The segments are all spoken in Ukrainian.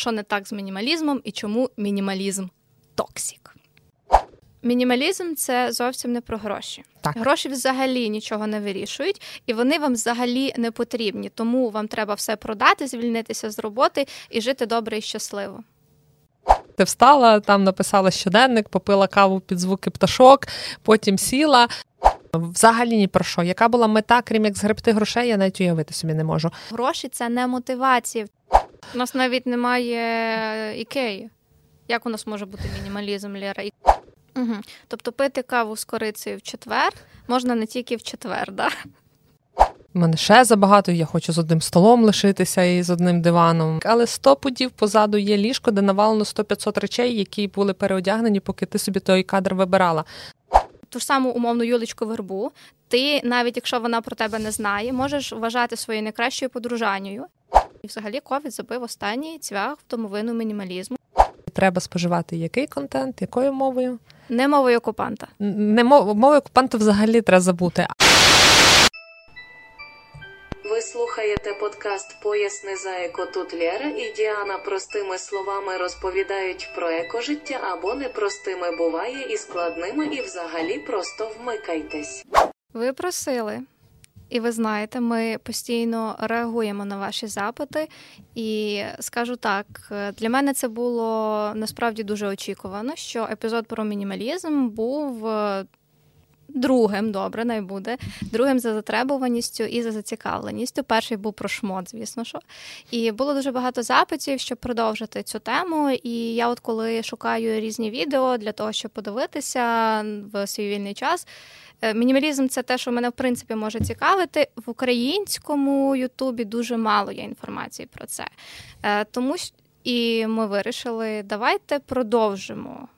що не так з мінімалізмом і чому мінімалізм токсік. Мінімалізм це зовсім не про гроші. Так. Гроші взагалі нічого не вирішують, і вони вам взагалі не потрібні. Тому вам треба все продати, звільнитися з роботи і жити добре і щасливо. Ти встала, там написала щоденник, попила каву під звуки пташок, потім сіла. Взагалі ні про що. Яка була мета, крім як згребти грошей, я навіть уявити собі не можу. Гроші це не мотивація. У нас навіть немає ікеї. Як у нас може бути мінімалізм, Лєра? Угу. Тобто пити каву з корицею в четвер можна не тільки в четвер, да? У мене ще забагато, я хочу з одним столом лишитися і з одним диваном. Але сто пудів позаду є ліжко, де навалено 100-500 речей, які були переодягнені, поки ти собі той кадр вибирала. Ту ж саму умовну Юлечку Вербу, ти, навіть якщо вона про тебе не знає, можеш вважати своєю найкращою подружанню. І взагалі ковід забив останній цвях в домовину мінімалізму. Треба споживати який контент, якою мовою? Не мовою окупанта. Не мов... мовою окупанта взагалі треба забути. Ви слухаєте подкаст Поясни за еко тут Лєра і Діана простими словами розповідають про екожиття або непростими буває і складними, і взагалі просто вмикайтесь. Ви просили, і ви знаєте, ми постійно реагуємо на ваші запити. І скажу так, для мене це було насправді дуже очікувано, що епізод про мінімалізм був другим, добре, не буде. Другим за затребуваністю і за зацікавленістю. Перший був про шмот, звісно що. І було дуже багато запитів, щоб продовжити цю тему. І я, от коли шукаю різні відео для того, щоб подивитися в свій вільний час. Е, мінімалізм це те, що мене в принципі може цікавити. В українському Ютубі дуже мало є інформації про це. Е, тому і ми вирішили, давайте продовжимо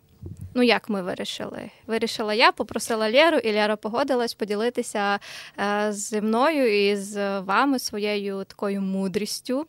Ну, як ми вирішили? Вирішила я, попросила Лєру, і Лєра погодилась поділитися е, зі мною і з вами своєю такою мудрістю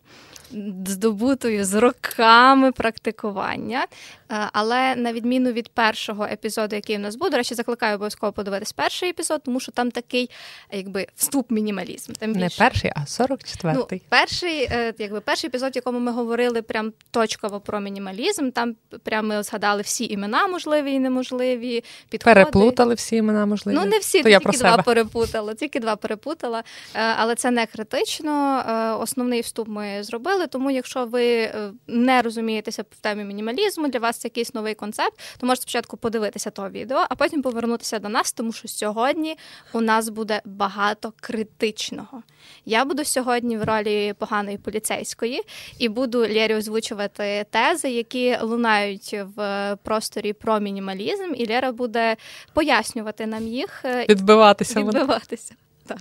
здобутою з роками практикування. Е, але на відміну від першого епізоду, який в нас буде, до речі, закликаю обов'язково подивитись перший епізод, тому що там такий, якби вступ мінімалізм. Там Не перший, а 44-й. Ну, Перший, е, якби перший епізод, в якому ми говорили прям точково про мінімалізм. Там прям ми згадали всі імена, можливі і неможливі. підходи. Переплутали всі імена, можливі. Ну не всі То я тільки про два себе. перепутала, тільки два перепутала. Е, але це не критично. Основний вступ ми зробили. Тому, якщо ви е, не розумієтеся в темі мінімалізму, для вас це якийсь новий концепт, то можете спочатку подивитися того відео, а потім повернутися до нас, тому що сьогодні у нас буде багато критичного. Я буду сьогодні в ролі поганої поліцейської і буду Лєрі озвучувати тези, які лунають в просторі про мінімалізм, і Лера буде пояснювати нам їх е, відбиватися. відбиватися. Так.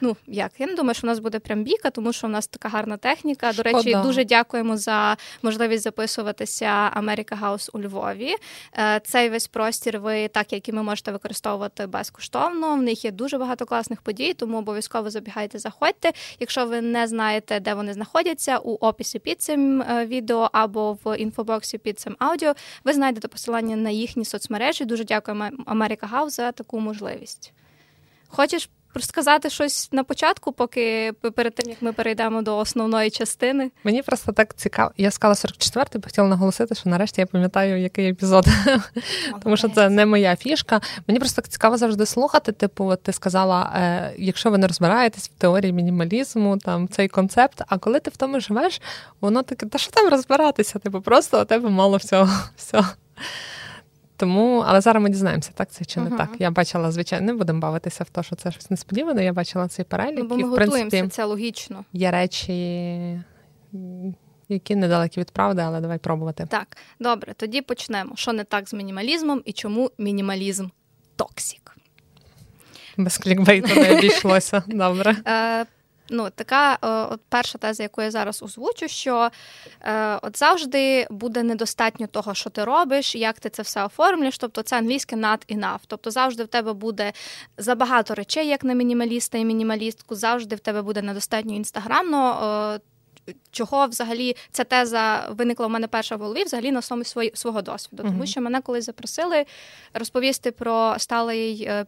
Ну як я не думаю, що в нас буде прям біка, тому що в нас така гарна техніка. До речі, Шкода. дуже дякуємо за можливість записуватися Америка Хаус у Львові. Е, цей весь простір. Ви так як і ми можете використовувати безкоштовно. В них є дуже багато класних подій, тому обов'язково забігайте, заходьте. Якщо ви не знаєте, де вони знаходяться, у описі під цим е, відео або в інфобоксі під цим аудіо, ви знайдете посилання на їхні соцмережі. Дуже дякуємо Америка Хаус за таку можливість. Хочеш розказати щось на початку, поки перед тим як ми перейдемо до основної частини. Мені просто так цікаво. Я сказала 44-й, бо хотіла наголосити, що нарешті я пам'ятаю, який епізод, тому що це не моя фішка. Мені просто так цікаво завжди слухати. Типу, ти сказала, е, якщо ви не розбираєтесь в теорії мінімалізму, там цей концепт. А коли ти в тому живеш, воно таке, та що там розбиратися? Типу, просто у тебе мало всього. всього. Тому, але зараз ми дізнаємося, так це чи не uh-huh. так. Я бачила, звичайно, не будемо бавитися в те, що це щось несподіване. Я бачила цей перелік. Ну, бо ми і, в готуємося, це логічно. Є речі, які недалекі від правди, але давай пробувати. Так, добре, тоді почнемо. Що не так з мінімалізмом і чому мінімалізм токсік? Без клікбейту не обійшлося. Добре. Ну, така е, от перша теза, яку я зараз озвучу, що е, от завжди буде недостатньо того, що ти робиш, як ти це все оформлюєш. Тобто це англійське not enough. Тобто завжди в тебе буде забагато речей, як на мінімаліста і мінімалістку, завжди в тебе буде недостатньо інстаграмно. Е, чого взагалі ця теза виникла в мене перша в голові, взагалі на основі свого досвіду, тому що мене колись запросили розповісти про сталий е,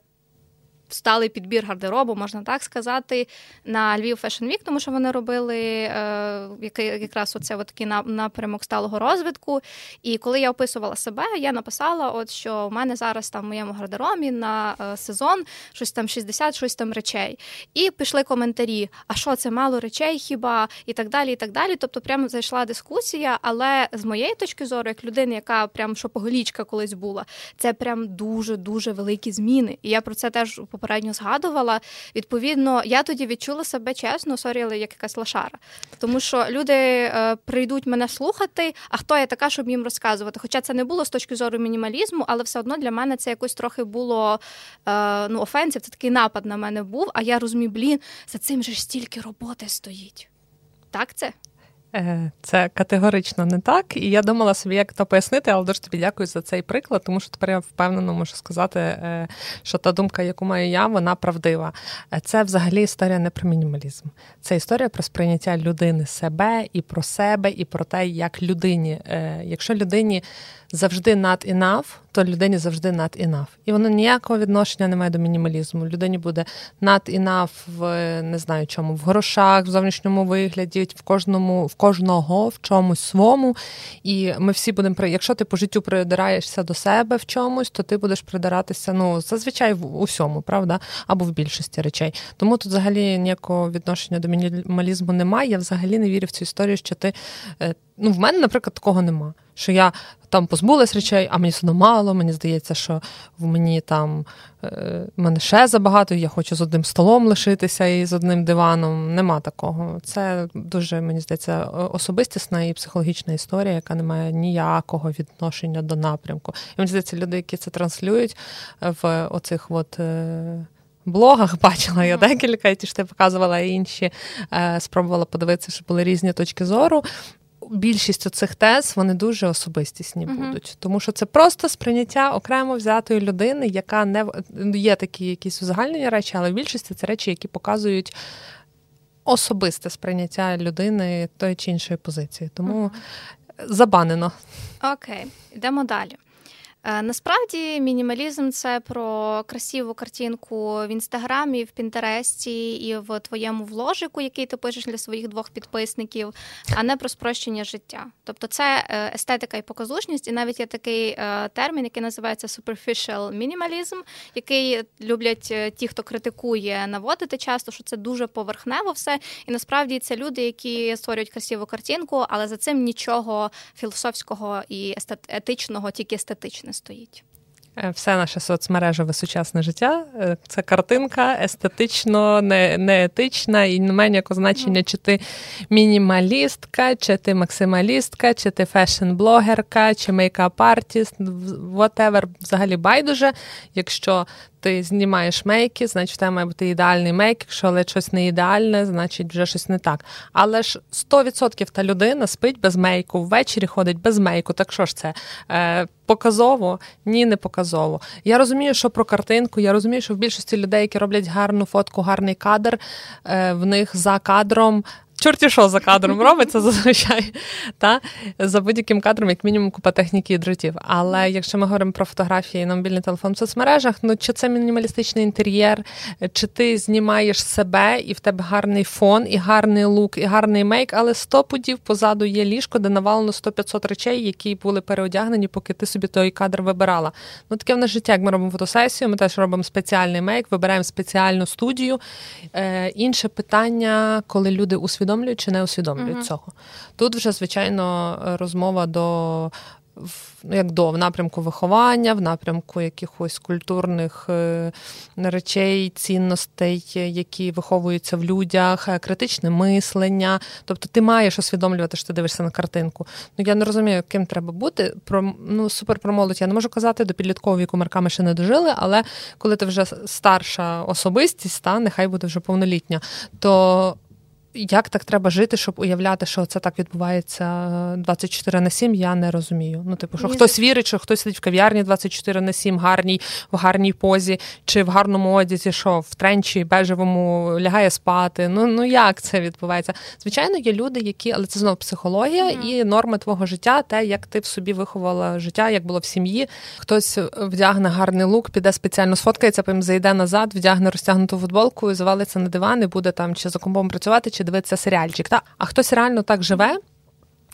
сталий підбір гардеробу, можна так сказати, на Львів Fashion Week, тому що вони робили е, якраз оце от такий напрямок сталого розвитку. І коли я описувала себе, я написала, от що в мене зараз там в моєму гардеробі на е, сезон щось там 60, щось там речей. І пішли коментарі: а що це мало речей хіба? І так далі. і так далі. Тобто, прямо зайшла дискусія, але з моєї точки зору, як людини, яка прям шопоголічка колись була, це прям дуже дуже великі зміни. І я про це теж попередньо згадувала. Відповідно, я тоді відчула себе чесно, сорі, але як якась лошара. Тому що люди е, прийдуть мене слухати, а хто я така, щоб їм розказувати. Хоча це не було з точки зору мінімалізму, але все одно для мене це якось трохи було е, ну, офенсів, це такий напад на мене був. А я розумію, блін, за цим же ж стільки роботи стоїть. Так це? Е, це категорично не так. І я думала собі, як то пояснити, але дуже тобі дякую за цей приклад, тому що тепер я впевнено можу сказати, е, що та думка, яку маю я, вона правдива. Е, це взагалі історія не про мінімалізм. Це історія про сприйняття людини себе і про себе, і про те, як людині. Якщо людині завжди not enough, то людині завжди not enough. І воно ніякого відношення не має до мінімалізму. Людині буде not enough в не знаю чому, в грошах, в зовнішньому вигляді, в кожному, в кожного в чомусь свому. І ми всі будемо Якщо ти по життю придираєшся до себе в чомусь, то ти будеш придиратися ну, зазвичай в усьому, правда? Або в більшості речей. Тому тут взагалі ніякого відношення до мінімалізму немає. Я взагалі не вірю в цю історію, що ти. Е, ну, в мене, наприклад, такого нема. Що я там позбулась речей, а мені все одно мало. Мені здається, що в мені там е, мене ще забагато, я хочу з одним столом лишитися і з одним диваном. Нема такого. Це дуже, мені здається, особистісна і психологічна історія, яка не має ніякого відношення до напрямку. І мені здається, люди, які це транслюють в оцих от. Е, блогах бачила я декілька, ті ж ти показувала інші, е, спробувала подивитися, що були різні точки зору більшість цих тез вони дуже особистісні uh-huh. будуть, тому що це просто сприйняття окремо взятої людини, яка не є такі якісь узагальнені речі, але в більшості це речі, які показують особисте сприйняття людини тої чи іншої позиції. Тому uh-huh. забанено. Окей, йдемо далі. Е, насправді мінімалізм це про красиву картинку в інстаграмі, в Пінтересті і в твоєму вложику, який ти пишеш для своїх двох підписників, а не про спрощення життя. Тобто це е, естетика і показушність, і навіть є такий е, термін, який називається superficial minimalism, який люблять ті, хто критикує, наводити часто, що це дуже поверхнево все. І насправді це люди, які створюють красиву картинку, але за цим нічого філософського і етичного, тільки естетичне стоїть. Е, все наше соцмережеве сучасне життя е, це картинка естетично, не, не етична і не має ніякого значення, чи ти мінімалістка, чи ти максималістка, чи ти фешн-блогерка, чи мейкап-артіст, whatever, взагалі байдуже. Якщо ти знімаєш мейки, значить в тебе має бути ідеальний мейк. Якщо але щось не ідеальне, значить вже щось не так. Але ж 100% та людина спить без мейку, ввечері ходить без мейку. Так що ж це? Е, Показово? Ні, не показово. Я розумію, що про картинку, я розумію, що в більшості людей, які роблять гарну фотку, гарний кадр, е, в них за кадром чорті що за кадром робиться зазвичай. Та? За будь-яким кадром, як мінімум, купа техніки і дротів. Але якщо ми говоримо про фотографії на мобільний телефон в соцмережах, ну чи це мінімалістичний інтер'єр, чи ти знімаєш себе, і в тебе гарний фон, і гарний лук, і гарний мейк, але 100 пудів позаду є ліжко, де навалено 100-500 речей, які були переодягнені, поки ти собі той кадр вибирала. Ну таке в нас життя, як ми робимо фотосесію, ми теж робимо спеціальний мейк, вибираємо спеціальну студію. Е, Інше питання, коли люди усвідомлюють, усвідомлюють чи не усвідомлюють uh-huh. цього. Тут вже, звичайно, розмова до. Ну, як до в напрямку виховання, в напрямку якихось культурних е, речей, цінностей, які виховуються в людях, е, критичне мислення. Тобто ти маєш усвідомлювати, що ти дивишся на картинку. Ну я не розумію, ким треба бути. Про ну супер про молодь я не можу казати, до підліткового віку марками ще не дожили, але коли ти вже старша особистість, та нехай буде вже повнолітня, то як так треба жити, щоб уявляти, що це так відбувається 24 на 7, я не розумію. Ну, типу, що Ні, хтось вірить, що хтось сидить в кав'ярні 24 на 7, гарній, в гарній позі, чи в гарному одязі, що в тренчі бежевому лягає спати. Ну ну як це відбувається? Звичайно, є люди, які, але це знову психологія mm-hmm. і норми твого життя, те, як ти в собі виховала життя, як було в сім'ї. Хтось вдягне гарний лук, піде спеціально сфоткається, потім зайде назад, вдягне розтягнуту футболку і завалиться на диван і буде там чи за компом працювати, чи дивитися серіальчик. Та? А хтось реально так живе.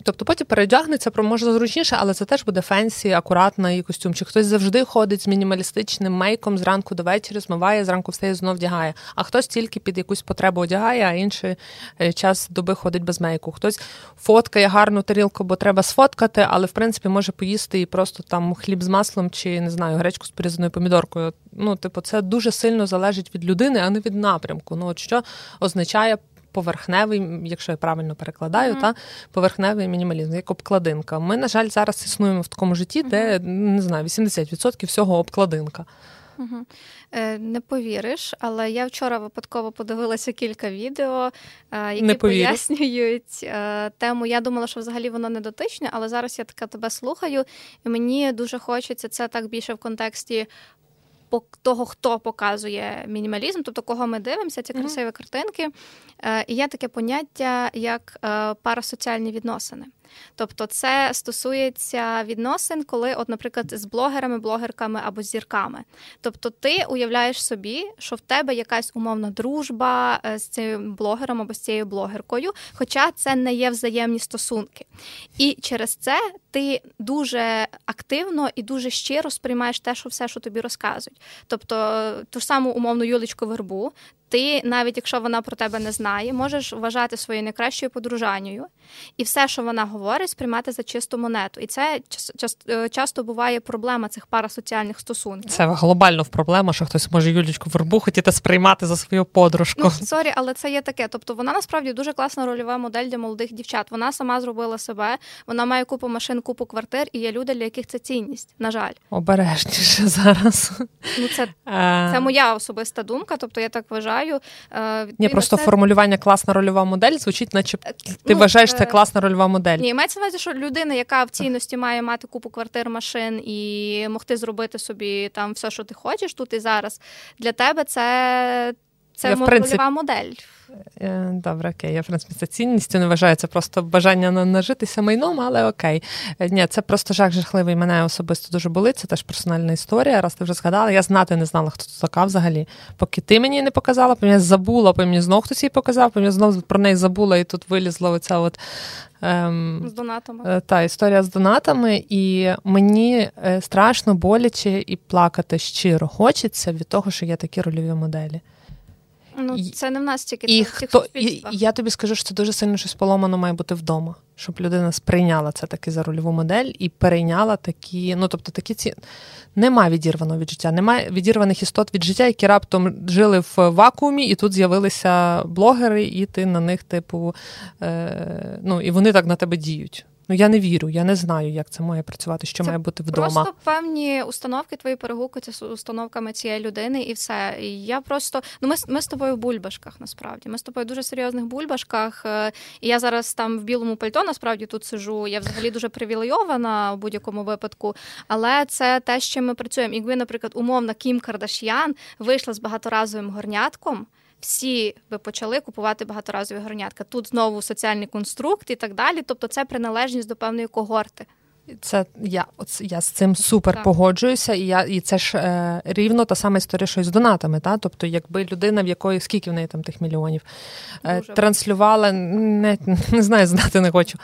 Тобто потім переодягнеться, може зручніше, але це теж буде фенсі, акуратний костюмчик. Хтось завжди ходить з мінімалістичним мейком зранку до вечора, змиває, зранку встає, знов вдягає. А хтось тільки під якусь потребу одягає, а інший е, час доби ходить без мейку. Хтось фоткає гарну тарілку, бо треба сфоткати, але в принципі може поїсти і просто там хліб з маслом чи не знаю, гречку з порізаною помідоркою. Ну, типу, це дуже сильно залежить від людини, а не від напрямку. Ну, от що означає поверхневий, якщо я правильно перекладаю, mm-hmm. та поверхневий мінімалізм, як обкладинка. Ми, на жаль, зараз існуємо в такому житті, де не знаю, 80% всього обкладинка. Угу. Е, Не повіриш, але я вчора випадково подивилася кілька відео, е, які пояснюють е, тему. Я думала, що взагалі воно не дотичне, але зараз я така тебе слухаю, і мені дуже хочеться це так більше в контексті того, хто показує мінімалізм, тобто кого ми дивимося, ці красиві mm-hmm. картинки. Е, і є таке поняття як е, парасоціальні відносини. Тобто, це стосується відносин, коли, от, наприклад, з блогерами, блогерками або зірками. Тобто, ти уявляєш собі, що в тебе якась умовна дружба е, з цим блогером або з цією блогеркою, хоча це не є взаємні стосунки. І через це ти дуже активно і дуже щиро сприймаєш те, що все, що тобі розказують. Тобто, ту ж саму умовну Юлічку Вербу, ти, навіть якщо вона про тебе не знає, можеш вважати своєю найкращою подружанею, і все, що вона говорить, сприймати за чисту монету. І це е, часто буває проблема цих парасоціальних стосунків. Це глобально проблема, що хтось може Юлічку Вербу хотіти сприймати за свою подружку. Ну, Сорі, але це є таке. Тобто вона насправді дуже класна рольова модель для молодих дівчат. Вона сама зробила себе, вона має купу машин, купу квартир, і є люди, для яких це цінність. На жаль, обережніше зараз. Ну це, це моя особиста думка. Тобто я так вважаю вважаю. Е, Ні, просто це... формулювання класна рольова модель звучить, наче е, ти ну, вважаєш це класна рольова модель. Ні, мається на увазі, що людина, яка в цінності має мати купу квартир, машин і могти зробити собі там все, що ти хочеш тут і зараз. Для тебе це. Це модель. Е, добре, окей. Я це цінністю не вважаю. Це просто бажання нажитися майном, але окей. Е, ні, це просто жах жахливий. Мене особисто дуже болить. Це теж персональна історія. Раз ти вже згадала. Я знати не знала, хто це така взагалі. Поки ти мені не показала, потім я забула, потім мені знов хтось її показав, потім я знов про неї забула, і тут вилізла оця от. Ем, з донатами. Е, та історія з донатами, і мені страшно боляче і плакати щиро хочеться від того, що є такі рольові моделі. Ну, це не в нас тільки і це хто і, я тобі скажу, що це дуже сильно щось поломано має бути вдома, щоб людина сприйняла це таки за рольову модель і перейняла такі. Ну тобто, такі ці немає відірваного від життя, немає відірваних істот від життя, які раптом жили в вакуумі, і тут з'явилися блогери, і ти на них, типу, е, ну і вони так на тебе діють. Ну я не вірю, я не знаю, як це має працювати, що це має бути вдома. Просто певні установки твої перегукуються з установками цієї людини, і все. І я просто ну ми ми з тобою в бульбашках. Насправді ми з тобою дуже серйозних бульбашках. Е, і я зараз там в білому пальто насправді тут сижу. Я взагалі дуже привілейована у будь-якому випадку. Але це те, з чим ми працюємо. Якби, наприклад, умовна Кім Кардаш'ян вийшла з багаторазовим горнятком всі би почали купувати багаторазові горнятка. Тут знову соціальний конструкт і так далі. Тобто, це приналежність до певної когорти. Це я оц, я з цим супер так. погоджуюся, і я і це ж е, рівно та сама історія, що й з донатами. Та? Тобто, якби людина, в якої скільки в неї там тих мільйонів, е, транслювала, не не знаю, знати не хочу.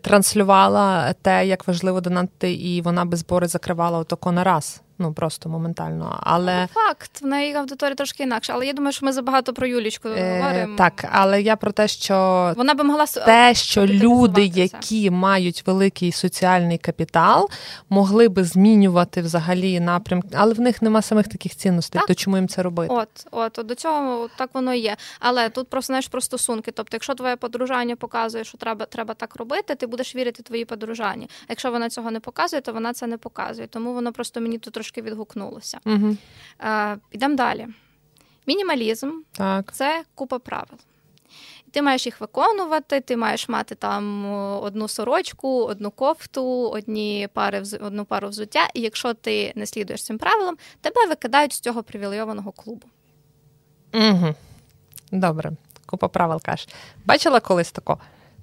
Транслювала те, як важливо донати, і вона без збори закривала отако на раз ну просто моментально. Але ну, факт в неї аудиторія трошки інакша. Але я думаю, що ми забагато про Юлічку е, говоримо. Так, але я про те, що вона би могла те, що люди, які мають великий соціальний капітал, могли би змінювати взагалі напрямки, але в них нема самих таких цінностей. Так. То чому їм це робити? От, от до цього так воно і є. Але тут просто знаєш про стосунки. Тобто, якщо твоє подружання показує, що треба треба так робити, ти будеш вірити твоїй подружанні. Якщо вона цього не показує, то вона це не показує. Тому воно просто мені тут трошки трошки відгукнулося. Угу. Ідемо далі. Мінімалізм так. це купа правил. ти маєш їх виконувати, ти маєш мати там одну сорочку, одну кофту, одні пари одну пару взуття. І якщо ти не слідуєш цим правилам, тебе викидають з цього привілейованого клубу. Угу. Добре, купа правил каш. Бачила колись тако?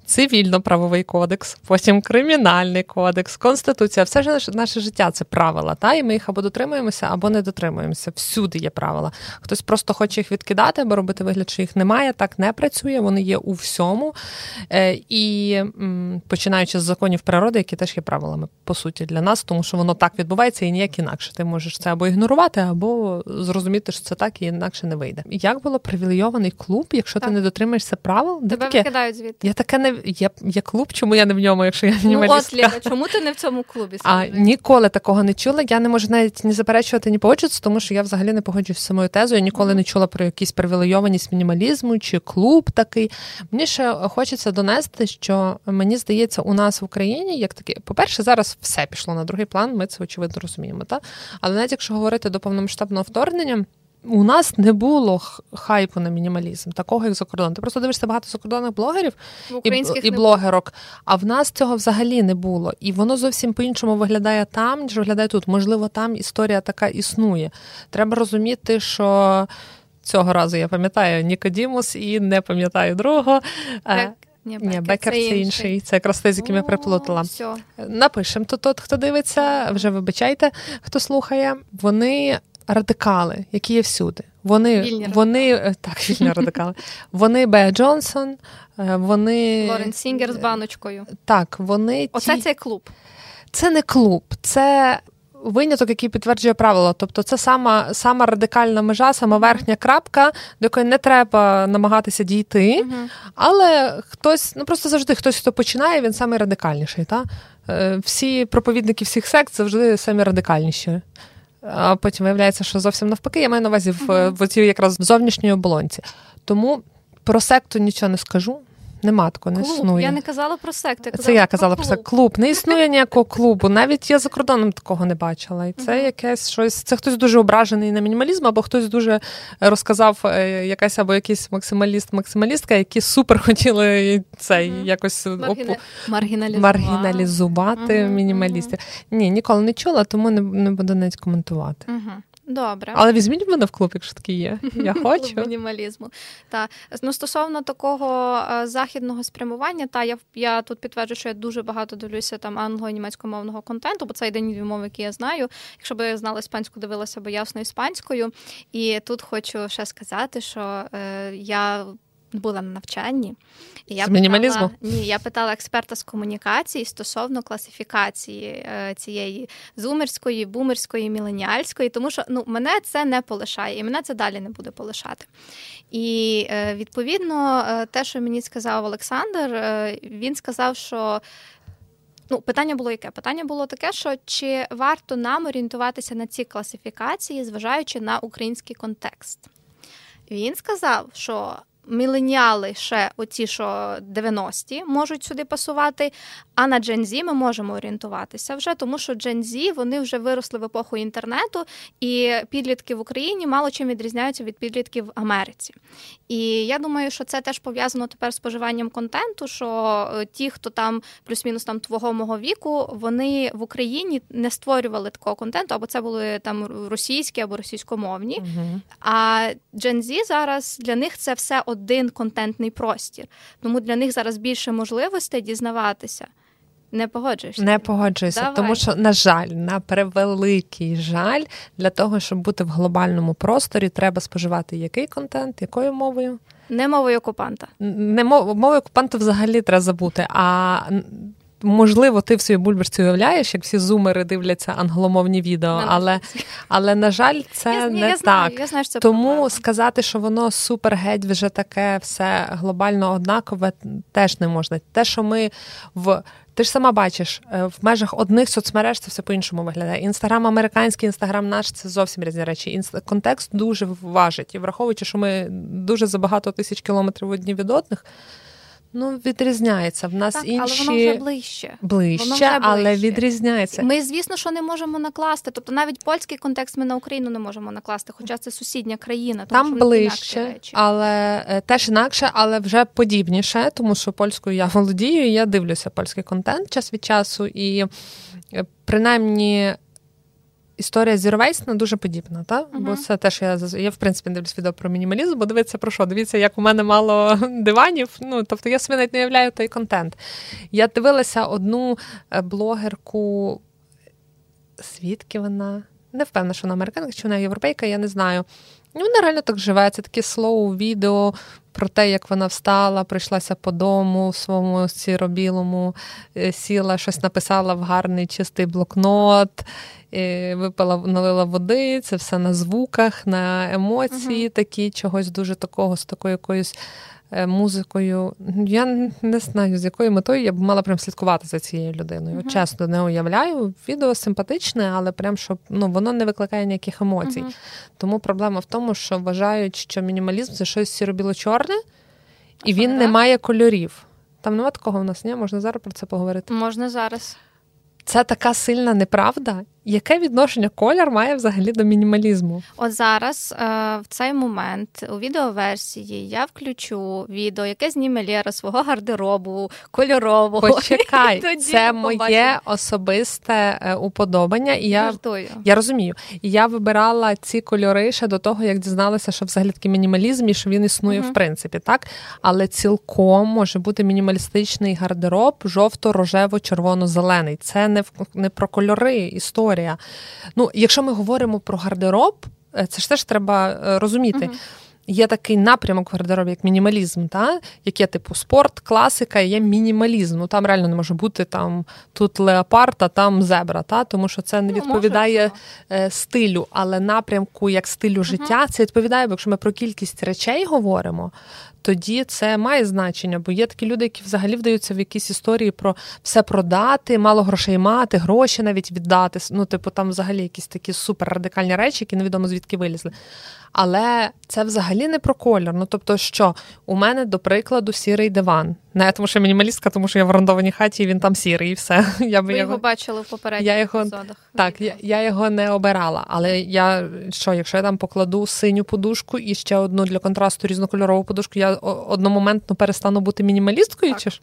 Цивільно-правовий кодекс, потім кримінальний кодекс, конституція, все ж наше життя це правила. Та і ми їх або дотримуємося, або не дотримуємося. Всюди є правила. Хтось просто хоче їх відкидати, або робити вигляд, що їх немає. Так не працює. Вони є у всьому. Е, і починаючи з законів природи, які теж є правилами по суті для нас, тому що воно так відбувається і ніяк інакше. Ти можеш це або ігнорувати, або зрозуміти, що це так і інакше не вийде. Як було привілейований клуб, якщо так. ти не дотримаєшся правил, Тебе таке? викидають звідти. Я таке не є є клуб, чому я не в ньому, якщо я мінімалістка? Ну от, Ліна, чому ти не в цьому клубі? А ніколи такого не чула. Я не можу навіть ні заперечувати, ні погоджуватися, тому що я взагалі не погоджуюся з самою тезою. Я ніколи не чула про якісь привілейованість мінімалізму чи клуб такий. Мені ще хочеться донести, що мені здається, у нас в Україні як таке, по-перше, зараз все пішло на другий план. Ми це очевидно розуміємо. Та але навіть якщо говорити до повномасштабного вторгнення у нас не було хайпу на мінімалізм, такого як за кордоном. Ти просто дивишся багато закордонних блогерів і і блогерок. А в нас цього взагалі не було. І воно зовсім по-іншому виглядає там, ніж виглядає тут. Можливо, там історія така існує. Треба розуміти, що цього разу я пам'ятаю Нікодімус і не пам'ятаю другого. Так. Ні, Ні, Бекер це інший. інший. Це якраз той, з яким я приплутала. Напишемо тут, хто дивиться, вже вибачайте, хто слухає. Вони радикали, які є всюди. Вони вільні вони е, так, вільні радикали. Вони Беа Джонсон, е, вони Лорен Сінгер з баночкою. Так, вони ті... оце цей клуб. Це не клуб, це. Виняток, який підтверджує правило, тобто це сама сама радикальна межа, сама верхня крапка, до якої не треба намагатися дійти. Uh-huh. Але хтось, ну просто завжди хтось, хто починає, він самий радикальніший. Та? Е, всі проповідники всіх сект завжди самі радикальніші. А потім виявляється, що зовсім навпаки, я маю на увазі в, в цій якраз зовнішньої оболонці. Тому про секту нічого не скажу. Нема такого, не клуб. існує. Я не казала про секту. Це я казала про, про клуб. клуб. Не існує ніякого клубу. Навіть я за кордоном такого не бачила. І це uh-huh. якесь щось. Це хтось дуже ображений на мінімалізм, або хтось дуже розказав е, якась або якийсь максималіст-максималістка, які супер хотіли цей uh-huh. якось Маргіна... маргіналізувати, маргіналізувати мінімалістів. Ні, ніколи не чула, тому не, не буду навіть коментувати. Добре. Але візьміть мене в клуб, якщо такий є. Я хочу. Клуб мінімалізму. Та ну стосовно такого е, західного спрямування, та я я тут підтверджую, що я дуже багато дивлюся там англо-німецькомовного контенту, бо це єдині дві мови, які я знаю. Якщо б я знала іспанську, дивилася б ясно іспанською. І тут хочу ще сказати, що е, я була на навчанні. І я з мінімалізму? Питала, ні, я питала експерта з комунікації стосовно класифікації е, цієї зумерської, бумерської, міленіальської, тому що ну, мене це не полишає, і мене це далі не буде полишати. І е, відповідно, е, те, що мені сказав Олександр, е, він сказав, що. Ну, питання було яке? Питання було таке, що чи варто нам орієнтуватися на ці класифікації, зважаючи на український контекст? Він сказав, що міленіали ще оці, що 90-ті можуть сюди пасувати. А на Gen Z ми можемо орієнтуватися вже, тому що Gen Z, вони вже виросли в епоху інтернету, і підлітки в Україні мало чим відрізняються від підлітків в Америці. І я думаю, що це теж пов'язано тепер з споживанням контенту. Що е, ті, хто там плюс-мінус там твого мого віку, вони в Україні не створювали такого контенту, або це були там російські або російськомовні. uh А Gen Z зараз для них це все один контентний простір. Тому для них зараз більше можливостей дізнаватися. Не погоджуєшся? Не погоджуюся, Давай. тому що, на жаль, на превеликий жаль, для того, щоб бути в глобальному просторі, треба споживати який контент, якою мовою? Не мовою окупанта. Не мов, мовою окупанта взагалі треба забути. А можливо, ти в своїй бульбашці уявляєш, як всі зумери дивляться англомовні відео, але, але на жаль, це я, не я так. Знаю, я знаю, що це Тому проблема. сказати, що воно супер геть вже таке все глобально однакове, теж не можна. Те, що ми в. Ти ж сама бачиш, е, в межах одних соцмереж це все по-іншому виглядає. Інстаграм американський, інстаграм наш це зовсім різні речі. Контекст дуже важить. І враховуючи, що ми дуже за багато тисяч кілометрів одні від одних, Ну, відрізняється. В нас так, інші але воно вже ближче. Ближче, воно вже але ближче. відрізняється. Ми, звісно, що не можемо накласти. Тобто навіть польський контекст ми на Україну не можемо накласти, хоча це сусідня країна. Тому Там що ближче, речі. але е, теж інакше, але вже подібніше, тому що польською я володію, і я дивлюся польський контент час від часу, і е, принаймні. Історія зірвейсна дуже подібна, та? Uh-huh. Бо це теж я я в принципі дивлюсь відео про мінімалізм, бо дивиться про що? Дивіться, як у мене мало диванів. Ну тобто я собі навіть не уявляю той контент. Я дивилася одну е, блогерку, звідки вона? Не впевнена, що вона американка, чи вона європейка, я не знаю. Ну, Вона реально так живе. Це таке слоу відео про те, як вона встала, прийшлася по дому в своєму сіро-білому, е, сіла, щось написала в гарний чистий блокнот, е, випила, налила води, це все на звуках, на емоції, угу. такі, чогось дуже такого, з такою якоюсь. Е, музикою. Я не знаю, з якою метою я б мала прям слідкувати за цією людиною. Uh-huh. Чесно не уявляю. Відео симпатичне, але прям щоб ну воно не викликає ніяких емоцій. Uh-huh. Тому проблема в тому, що вважають, що мінімалізм це щось сіро-біло-чорне, і він не має кольорів. Там нема такого в нас, ні? Можна зараз про це поговорити? Можна зараз. Це така сильна неправда. Яке відношення колір має взагалі до мінімалізму? От зараз е, в цей момент у відеоверсії я включу відео, яке зніме Лєра свого гардеробу, кольорового. Почекай, це моє особисте е, уподобання. І я Жартую. я розумію. Я вибирала ці кольори ще до того, як дізналася, що взагалі такий мінімалізм і що він існує uh-huh. в принципі, так? Але цілком може бути мінімалістичний гардероб жовто-рожево-червоно-зелений. Це не в не про кольори історія історія. Ну, якщо ми говоримо про гардероб, е, це ж теж треба е, розуміти. Uh-huh. Є такий напрямок в гардеробі, як мінімалізм, та? як є типу спорт, класика, є мінімалізм. Ну там реально не може бути там тут леопард, а там зебра, та? тому що це не відповідає ну, може, стилю, але напрямку як стилю життя, uh-huh. це відповідає, бо якщо ми про кількість речей говоримо, тоді це має значення, бо є такі люди, які взагалі вдаються в якісь історії про все продати, мало грошей мати, гроші навіть віддати. Ну, типу, там взагалі якісь такі суперрадикальні речі, які невідомо звідки вилізли. Але це взагалі не про колір. Ну тобто, що у мене, до прикладу, сірий диван. Не тому, що мінімалістка, тому що я в орендованій хаті, і він там сірий, і все. Я Ви його бачили в попередніх я його, епізодах. Так, я, я його не обирала. Але я що, якщо я там покладу синю подушку і ще одну для контрасту різнокольорову подушку, я одномоментно перестану бути мінімалісткою? Так. чи ж?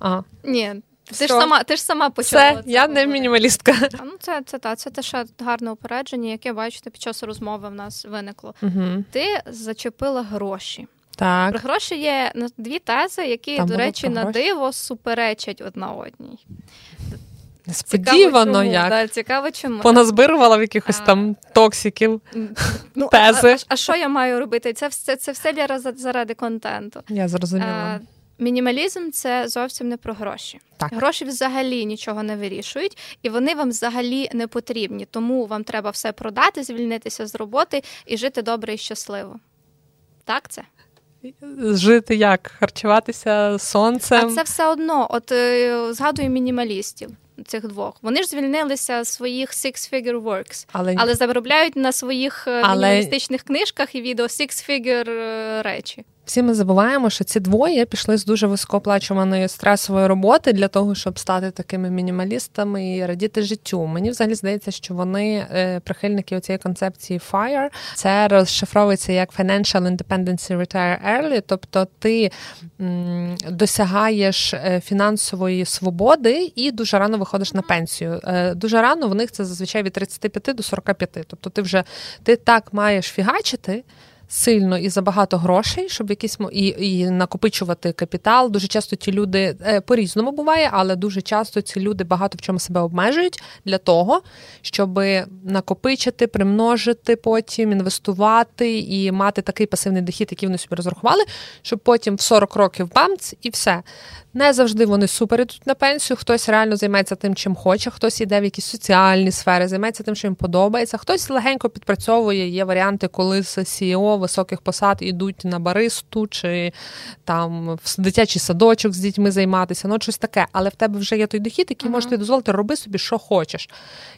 А. Ні, ти ж сама ти ж сама почала. Це, це я не мінімалістка. А, ну це це та це теж гарне упередження, яке бачите під час розмови в нас виникло. Угу. Ти зачепила гроші. Так. Про гроші є дві тези, які, Там до речі, на диво суперечать одна одній. Несподівано цікаво, як. Да, цікаво чому. Поназбирувала в якихось а... там токсиків. Ну, тези. А, а, а що я маю робити? Це все це все заради контенту. Я зрозуміла. Мінімалізм це зовсім не про гроші. Так. Гроші взагалі нічого не вирішують, і вони вам взагалі не потрібні. Тому вам треба все продати, звільнитися з роботи і жити добре і щасливо. Так це? Жити як? Харчуватися сонцем? А це все одно. От е, згадую мінімалістів цих двох. Вони ж звільнилися з своїх six-figure works, але але заробляють на своїх е, але... мінімалістичних книжках і відео six-figure е, речі. Всі ми забуваємо, що ці двоє пішли з дуже високооплачуваної стресової роботи для того, щоб стати такими мінімалістами і радіти життю. Мені взагалі здається, що вони е, прихильники цієї концепції FIRE. Це розшифровується як Financial Independence Retire Early, тобто ти досягаєш е, фінансової свободи і дуже рано виходиш на пенсію. Е, дуже рано в них це зазвичай від 35 до 45. Тобто, ти вже ти так маєш фігачити сильно і забагато грошей, щоб якісь і, і накопичувати капітал. Дуже часто ті люди е, по-різному буває, але дуже часто ці люди багато в чому себе обмежують для того, щоб накопичити, примножити потім, інвестувати і мати такий пасивний дохід, який вони собі розрахували, щоб потім в 40 років бамц і все. Не завжди вони супер ідуть на пенсію. Хтось реально займається тим, чим хоче, хтось іде в якісь соціальні сфери, займається тим, що їм подобається. Хтось легенько підпрацьовує. Є варіанти, коли з CEO високих посад ідуть на баристу, чи там в дитячий садочок з дітьми займатися, ну щось таке. Але в тебе вже є той дохід, який uh-huh. може тобі дозволити, роби собі, що хочеш.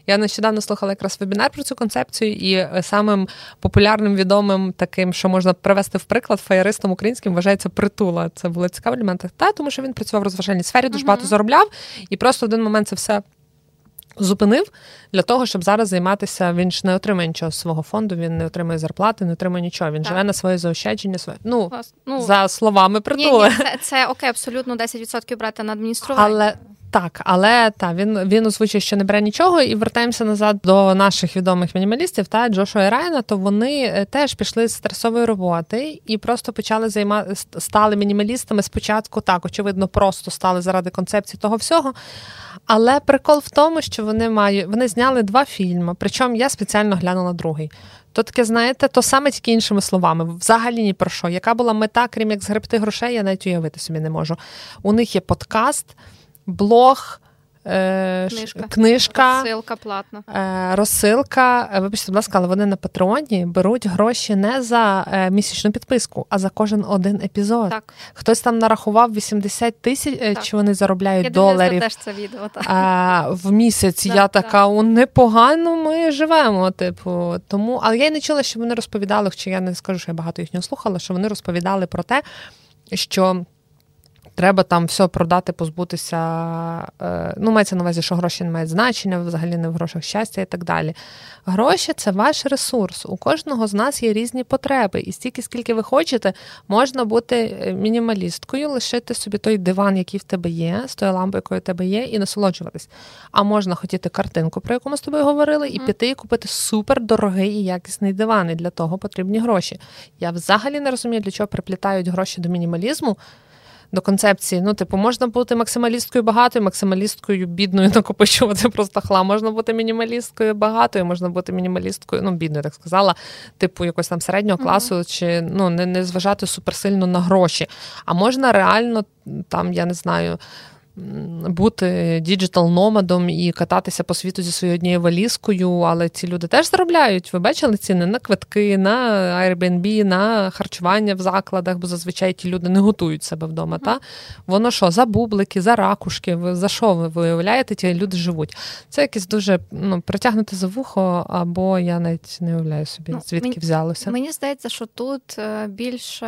Я нещодавно слухала якраз вебінар про цю концепцію, і е, самим популярним відомим таким, що можна привести в приклад, фаєристом українським вважається притула. Це були цікаві елементи. Та тому, що він працював в розважальній сфері, дуже uh-huh. багато заробляв, і просто в один момент це все зупинив для того, щоб зараз займатися. Він ж не отримує нічого з свого фонду, він не отримує зарплати, не отримує нічого. Він так. живе на своє заощадження. Своє ну, ну за словами притули. Ні, ні, Це це окей, абсолютно 10% брати на адміністрування. Але так, але та він він озвучує, що не бере нічого, і вертаємося назад до наших відомих мінімалістів та Джошуа і Райана, то вони е, теж пішли з стресової роботи і просто почали займати стали мінімалістами. Спочатку так, очевидно, просто стали заради концепції того всього. Але прикол в тому, що вони мають вони зняли два фільми. Причому я спеціально глянула другий. То таке, знаєте, то саме тільки іншими словами, взагалі ні про що. Яка була мета, крім як згребти грошей, я навіть уявити собі не можу. У них є подкаст блог. Е, книжка, книжка розсилка платна. Е, розсилка. Е, вибачте, будь ласка, але вони на патреоні беруть гроші не за місячну підписку, а за кожен один епізод. Так. Хтось там нарахував 80 тисяч, так. чи вони заробляють Я доларів теж це відео, так. в місяць. Так, Я така, у непогано ми живемо. Типу, тому, але я й не чула, що вони розповідали, хоча я не скажу, що я багато їхнього слухала, що вони розповідали про те, що. Треба там все продати, позбутися. Е, ну, мається на увазі, що гроші не мають значення, взагалі не в грошах щастя і так далі. Гроші це ваш ресурс. У кожного з нас є різні потреби. І стільки, скільки ви хочете, можна бути е, мінімалісткою, лишити собі той диван, який в тебе є, з тою лампою, якою в тебе є, і насолоджуватись. А можна хотіти картинку, про яку ми з тобою говорили, і піти і купити супер дорогий і якісний диван. І для того потрібні гроші. Я взагалі не розумію, для чого приплітають гроші до мінімалізму до концепції. Ну, типу, можна бути максималісткою багатою, максималісткою бідною, накопичувати просто хлам. Можна бути мінімалісткою багатою, можна бути мінімалісткою, ну, бідною, так сказала, типу якось там середнього класу, mm-hmm. чи ну, не, не зважати суперсильно на гроші. А можна реально там, я не знаю бути діджитал-номадом і кататися по світу зі своєю однією валізкою, але ці люди теж заробляють. Ви бачили ціни на квитки, на Airbnb, на харчування в закладах, бо зазвичай ті люди не готують себе вдома. Mm-hmm. Та? Воно що, за бублики, за ракушки, за що ви виявляєте, ті люди живуть. Це якесь дуже ну, притягнути за вухо, або я навіть не уявляю собі, ну, звідки мені, взялося. Мені здається, що тут е, більше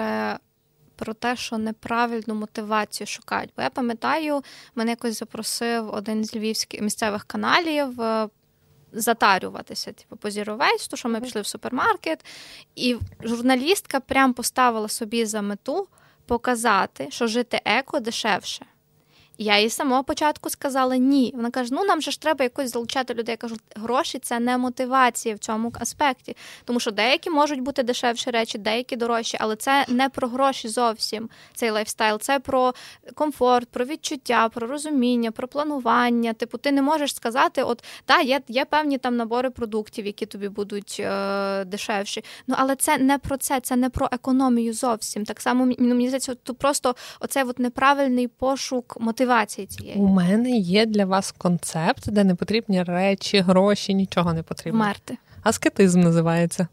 про те, що неправильну мотивацію шукають. Бо я пам'ятаю, мене якось запросив один з львівських місцевих каналів. Е, затарюватися, типу, по то що ми пішли в супермаркет, і журналістка прям поставила собі за мету показати, що жити еко дешевше. Я їй з самого початку сказала ні. Вона каже: ну нам же ж треба якось залучати людей. Я кажу, гроші це не мотивація в цьому аспекті. Тому що деякі можуть бути дешевші речі, деякі дорожчі, але це не про гроші зовсім. Цей лайфстайл, це про комфорт, про відчуття, про розуміння, про планування. Типу, ти не можеш сказати, от та є є певні там набори продуктів, які тобі будуть е, дешевші. Ну але це не про це, це не про економію зовсім. Так само мені здається, то просто оцей от неправильний пошук мотивації мотивації цієї. У мене є для вас концепт, де не потрібні речі, гроші, нічого не потрібно. Вмерти. Аскетизм називається.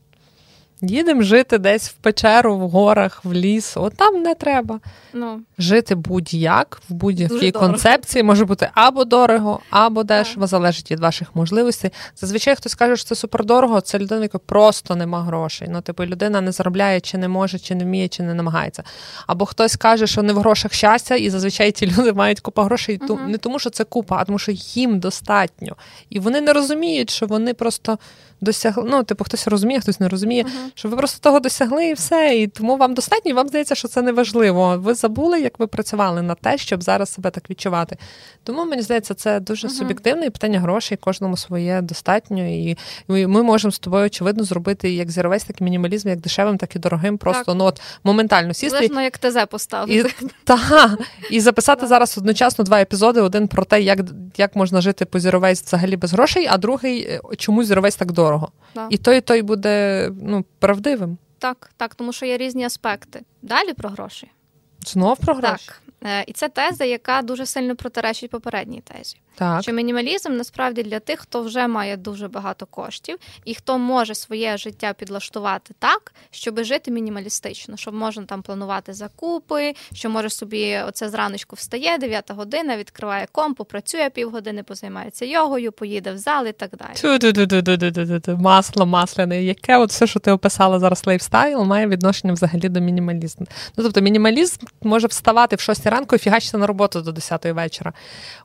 Їдемо жити десь в печеру, в горах, в ліс. От там не треба. Ну. Жити будь-як в будь-якій концепції може бути або дорого, або дешево, залежить від ваших можливостей. Зазвичай хтось каже, що це супердорого, це людина, яка просто нема грошей. Ну, типу, людина не заробляє, чи не може, чи не вміє, чи не намагається. Або хтось каже, що не в грошах щастя, і зазвичай ті люди мають купа грошей uh-huh. не тому, що це купа, а тому, що їм достатньо. І вони не розуміють, що вони просто досягли. Ну, типу, хтось розуміє, хтось не розуміє, uh-huh. що ви просто того досягли і все. І тому вам достатньо, і вам здається, що це не важливо. Ви забули, як ви працювали на те, щоб зараз себе так відчувати. Тому мені здається, це дуже uh-huh. суб'єктивне і питання грошей, кожному своє достатньо. І ми можемо з тобою, очевидно, зробити як зіровець, так і мінімалізм, як дешевим, так і дорогим. Просто так. ну от моментально сісти. Залежно, як ТЗ поставити. І, та, і записати зараз одночасно два епізоди: один про те, як як можна жити по зіровець взагалі без грошей, а другий е, чому зіровець так дорого. Да. І той, і той буде ну, правдивим. Так, так, тому що є різні аспекти. Далі про гроші. Знов про гроші? Так. Е, і це теза, яка дуже сильно протиречить попередній тезі. Так. Що мінімалізм насправді для тих, хто вже має дуже багато коштів, і хто може своє життя підлаштувати так, щоб жити мінімалістично, щоб можна там планувати закупи, що може собі оце зраночку встає, 9 година, відкриває комп, попрацює півгодини, позаймається йогою, поїде в зал і так далі. Масло масляне. Яке от все, що ти описала зараз лайфстайл, має відношення взагалі до мінімалізму. Ну тобто мінімалізм може вставати в 6 ранку і фігачити на роботу до 10 вечора.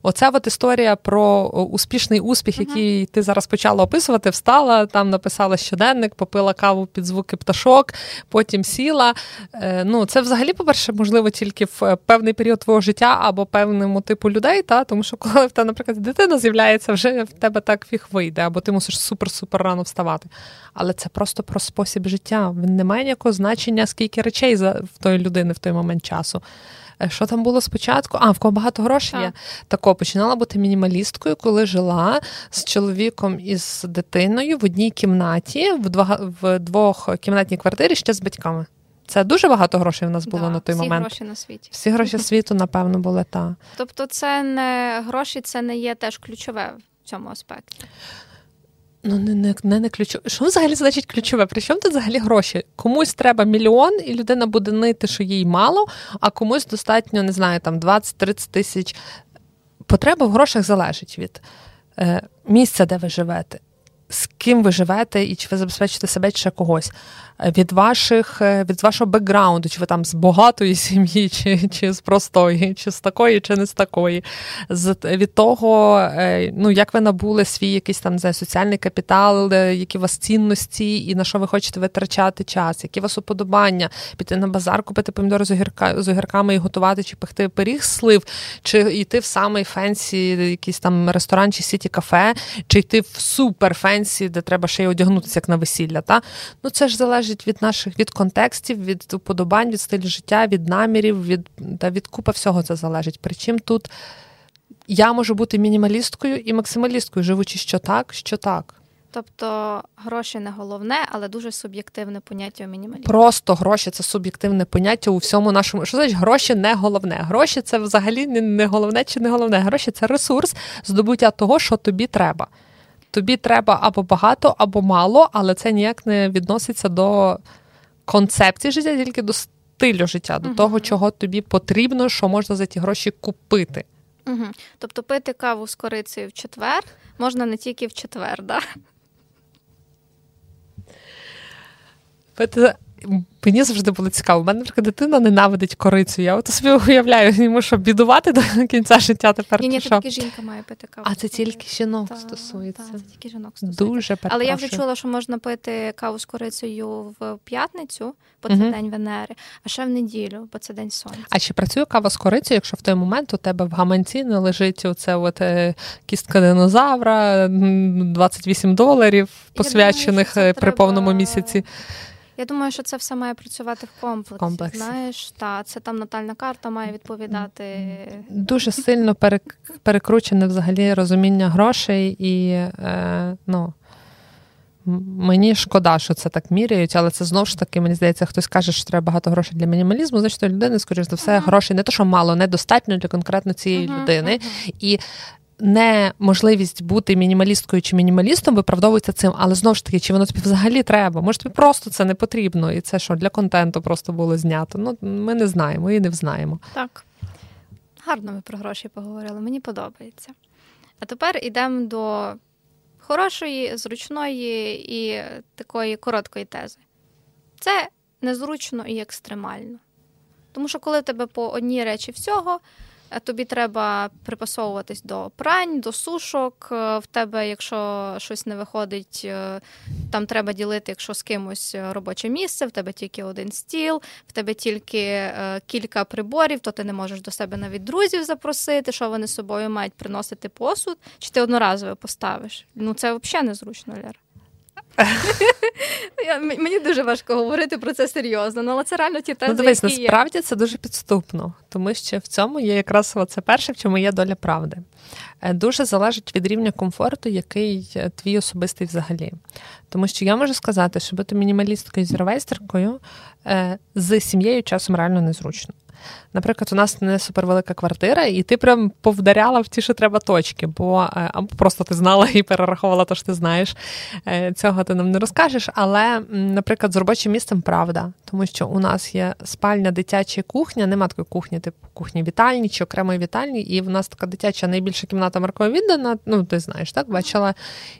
Оця от історія про успішний успіх, який ти зараз почала описувати, встала, там написала щоденник, попила каву під звуки пташок, потім сіла. Е, ну, Це взагалі, по-перше, можливо, тільки в певний період твого життя або певному типу людей, та? тому що коли в тебе, наприклад, дитина з'являється, вже в тебе так фіг вийде, або ти мусиш супер-супер рано вставати. Але це просто про спосіб життя. Він не має ніякого значення, скільки речей в тої людини в той момент часу. Е, що там було спочатку? А, в кого багато грошей є. Тако починала бути мінімалісткою, коли жила з чоловіком і з дитиною в одній кімнаті, в два в двохкімнатній квартирі ще з батьками. Це дуже багато грошей в нас було да, на той всі момент. Всі гроші на світі. Всі гроші світу, напевно, були так. Тобто, це не гроші, це не є теж ключове в цьому аспекті. Ну, не не, не, не ключове. Що взагалі значить ключове? При чому тут взагалі гроші? Комусь треба мільйон, і людина буде нити, що їй мало, а комусь достатньо, не знаю, там 20-30 тисяч. Потреба в грошах залежить від е, місця, де ви живете, з ким ви живете, і чи ви забезпечите себе чи ще когось від ваших, е, від вашого бекграунду, чи ви там з багатої сім'ї, чи чи з простої, чи з такої, чи не з такої, з від того, е, ну як ви набули свій якийсь там знає, соціальний капітал, е, які у вас цінності, і на що ви хочете витрачати час, які у вас уподобання, піти на базар, купити помідори з огірка з огірками і готувати, чи пекти пиріг слив, чи йти в самий fancy, якийсь там ресторан чи city кафе, чи йти в супер fancy, де треба ще й одягнутися як на весілля. Та? Ну це ж залежить залежить від наших від контекстів, від уподобань, від стилю життя, від намірів, від та від купа всього це залежить. Причому тут я можу бути мінімалісткою і максималісткою, живучи що так, що так. Тобто гроші не головне, але дуже суб'єктивне поняття у мінімалізму. Просто гроші це суб'єктивне поняття у всьому нашому. Що значить гроші не головне? Гроші це взагалі не головне чи не головне. Гроші це ресурс здобуття того, що тобі треба тобі треба або багато, або мало, але це ніяк не відноситься до концепції життя, тільки до стилю життя, до угу. того, чого тобі потрібно, що можна за ті гроші купити. Угу. Тобто пити каву з корицею в четвер можна не тільки в четвер, да? Пити Мені завжди було цікаво. У мене, наприклад, дитина ненавидить корицю. Я от собі уявляю, йому що бідувати до кінця життя тепер. Ні, ні, це тільки жінка має пити каву. А це тільки жінок та, стосується. Та, це тільки жінок стосується. Дуже Але я вже чула, що можна пити каву з корицею в п'ятницю, бо це угу. день Венери, а ще в неділю, бо це день сонця. А чи працює кава з корицею, якщо в той момент у тебе в гаманці не лежить оце от е, кістка динозавра, 28 доларів, посвячених думаю, е, при треба... повному місяці? Я думаю, що це все має працювати в комплексі. комплексі. Знаєш, та це там натальна карта має відповідати. Дуже сильно перекручене взагалі розуміння грошей і е, ну. Мені шкода, що це так міряють, але це знову ж таки, мені здається, хтось каже, що треба багато грошей для мінімалізму. Значить, у людини, скоріш за все, uh-huh. грошей не то, що мало, недостатньо для конкретно цієї uh-huh, людини. Uh-huh. І неможливість бути мінімалісткою чи мінімалістом виправдовується цим, але знову ж таки, чи воно тобі взагалі треба? Може, тобі просто це не потрібно, і це що для контенту просто було знято. Ну ми не знаємо і не взнаємо. Так. Гарно ми про гроші поговорили, мені подобається. А тепер йдемо до хорошої, зручної і такої короткої тези. Це незручно і екстремально. Тому що, коли тебе по одній речі всього, тобі треба припасовуватись до прань, до сушок. Е, в тебе, якщо щось не виходить, е, там треба ділити, якщо з кимось робоче місце, в тебе тільки один стіл, в тебе тільки кілька приборів, то ти не можеш до себе навіть друзів запросити, що вони з собою мають приносити посуд, чи ти одноразово поставиш. Ну це взагалі незручно, Лера. Я, Мені дуже важко говорити про це серйозно, ну, але це реально ті тези, Ну, дивись, які насправді є. це дуже підступно, тому що в цьому є якраз це перше, в чому є доля правди. Е, дуже залежить від рівня комфорту, який е, твій особистий взагалі. Тому що я можу сказати, що бути мінімалісткою з зіровейстеркою е, з сім'єю часом реально незручно. Наприклад, у нас не супервелика квартира, і ти прям повдаряла в ті, що треба точки, бо е, або просто ти знала і перераховувала те, що ти знаєш. Е, цього ти нам не розкажеш. Але, наприклад, з робочим місцем правда, тому що у нас є спальня, дитяча кухня, нема такої кухні, типу кухні вітальні чи окремої вітальні, і в нас така дитяча найбільша кімната Маркова віддана. Ну, ти знаєш, так бачила.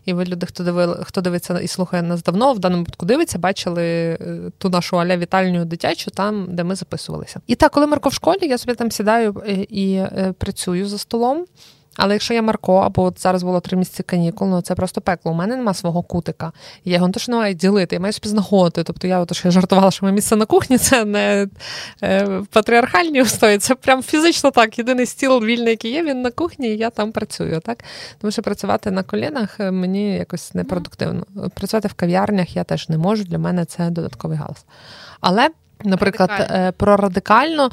І ви люди, хто дивили, хто дивиться і слухає нас давно, в даному випадку дивиться, бачили е, ту нашу аля вітальню дитячу, там, де ми записувалися. І так, коли Марко в школі, я собі там сідаю е, і е, працюю за столом. Але якщо я Марко, або от зараз було три місяці канікул, ну це просто пекло. У мене нема свого кутика. Я його не то, що не маю ділити, я маю собі знаходити. Тобто я от, що я жартувала, що моє місце на кухні це не е, патріархальні устої, це прям фізично так. Єдиний стіл вільний, який є, він на кухні, і я там працюю. так? Тому що працювати на колінах мені якось непродуктивно. Працювати в кав'ярнях я теж не можу. Для мене це додатковий галас. Але, наприклад, Е, про радикально.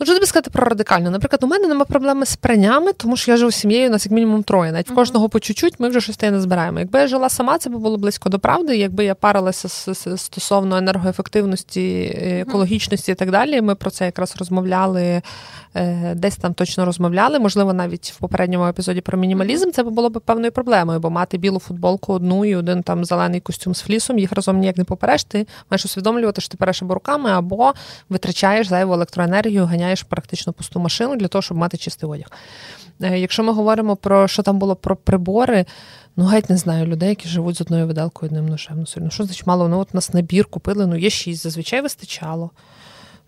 Ну, що тобі сказати про радикально. Наприклад, у мене немає проблеми з пранями, тому що я живу сім'єю, у нас як мінімум троє. Навіть в кожного по чуть-чуть ми вже щось не збираємо. Якби я жила сама, це б було близько до правди. Якби я парилася стосовно енергоефективності, екологічності і так далі. Ми про це якраз розмовляли, е, десь там точно розмовляли. Можливо, навіть в попередньому епізоді про мінімалізм це б було б певною проблемою, бо мати білу футболку одну і один там зелений костюм з флісом, їх разом ніяк не попереш. Ти маєш усвідомлювати, що ти переш або руками, або витрачаєш зайву електроенергію, ганяєш ганяєш практично пусту машину для того, щоб мати чистий одяг. Е, якщо ми говоримо про що там було про прибори, ну геть не знаю людей, які живуть з одною виделкою одним ножем. Ну, що значить мало? Ну от нас набір купили, ну є шість, зазвичай вистачало.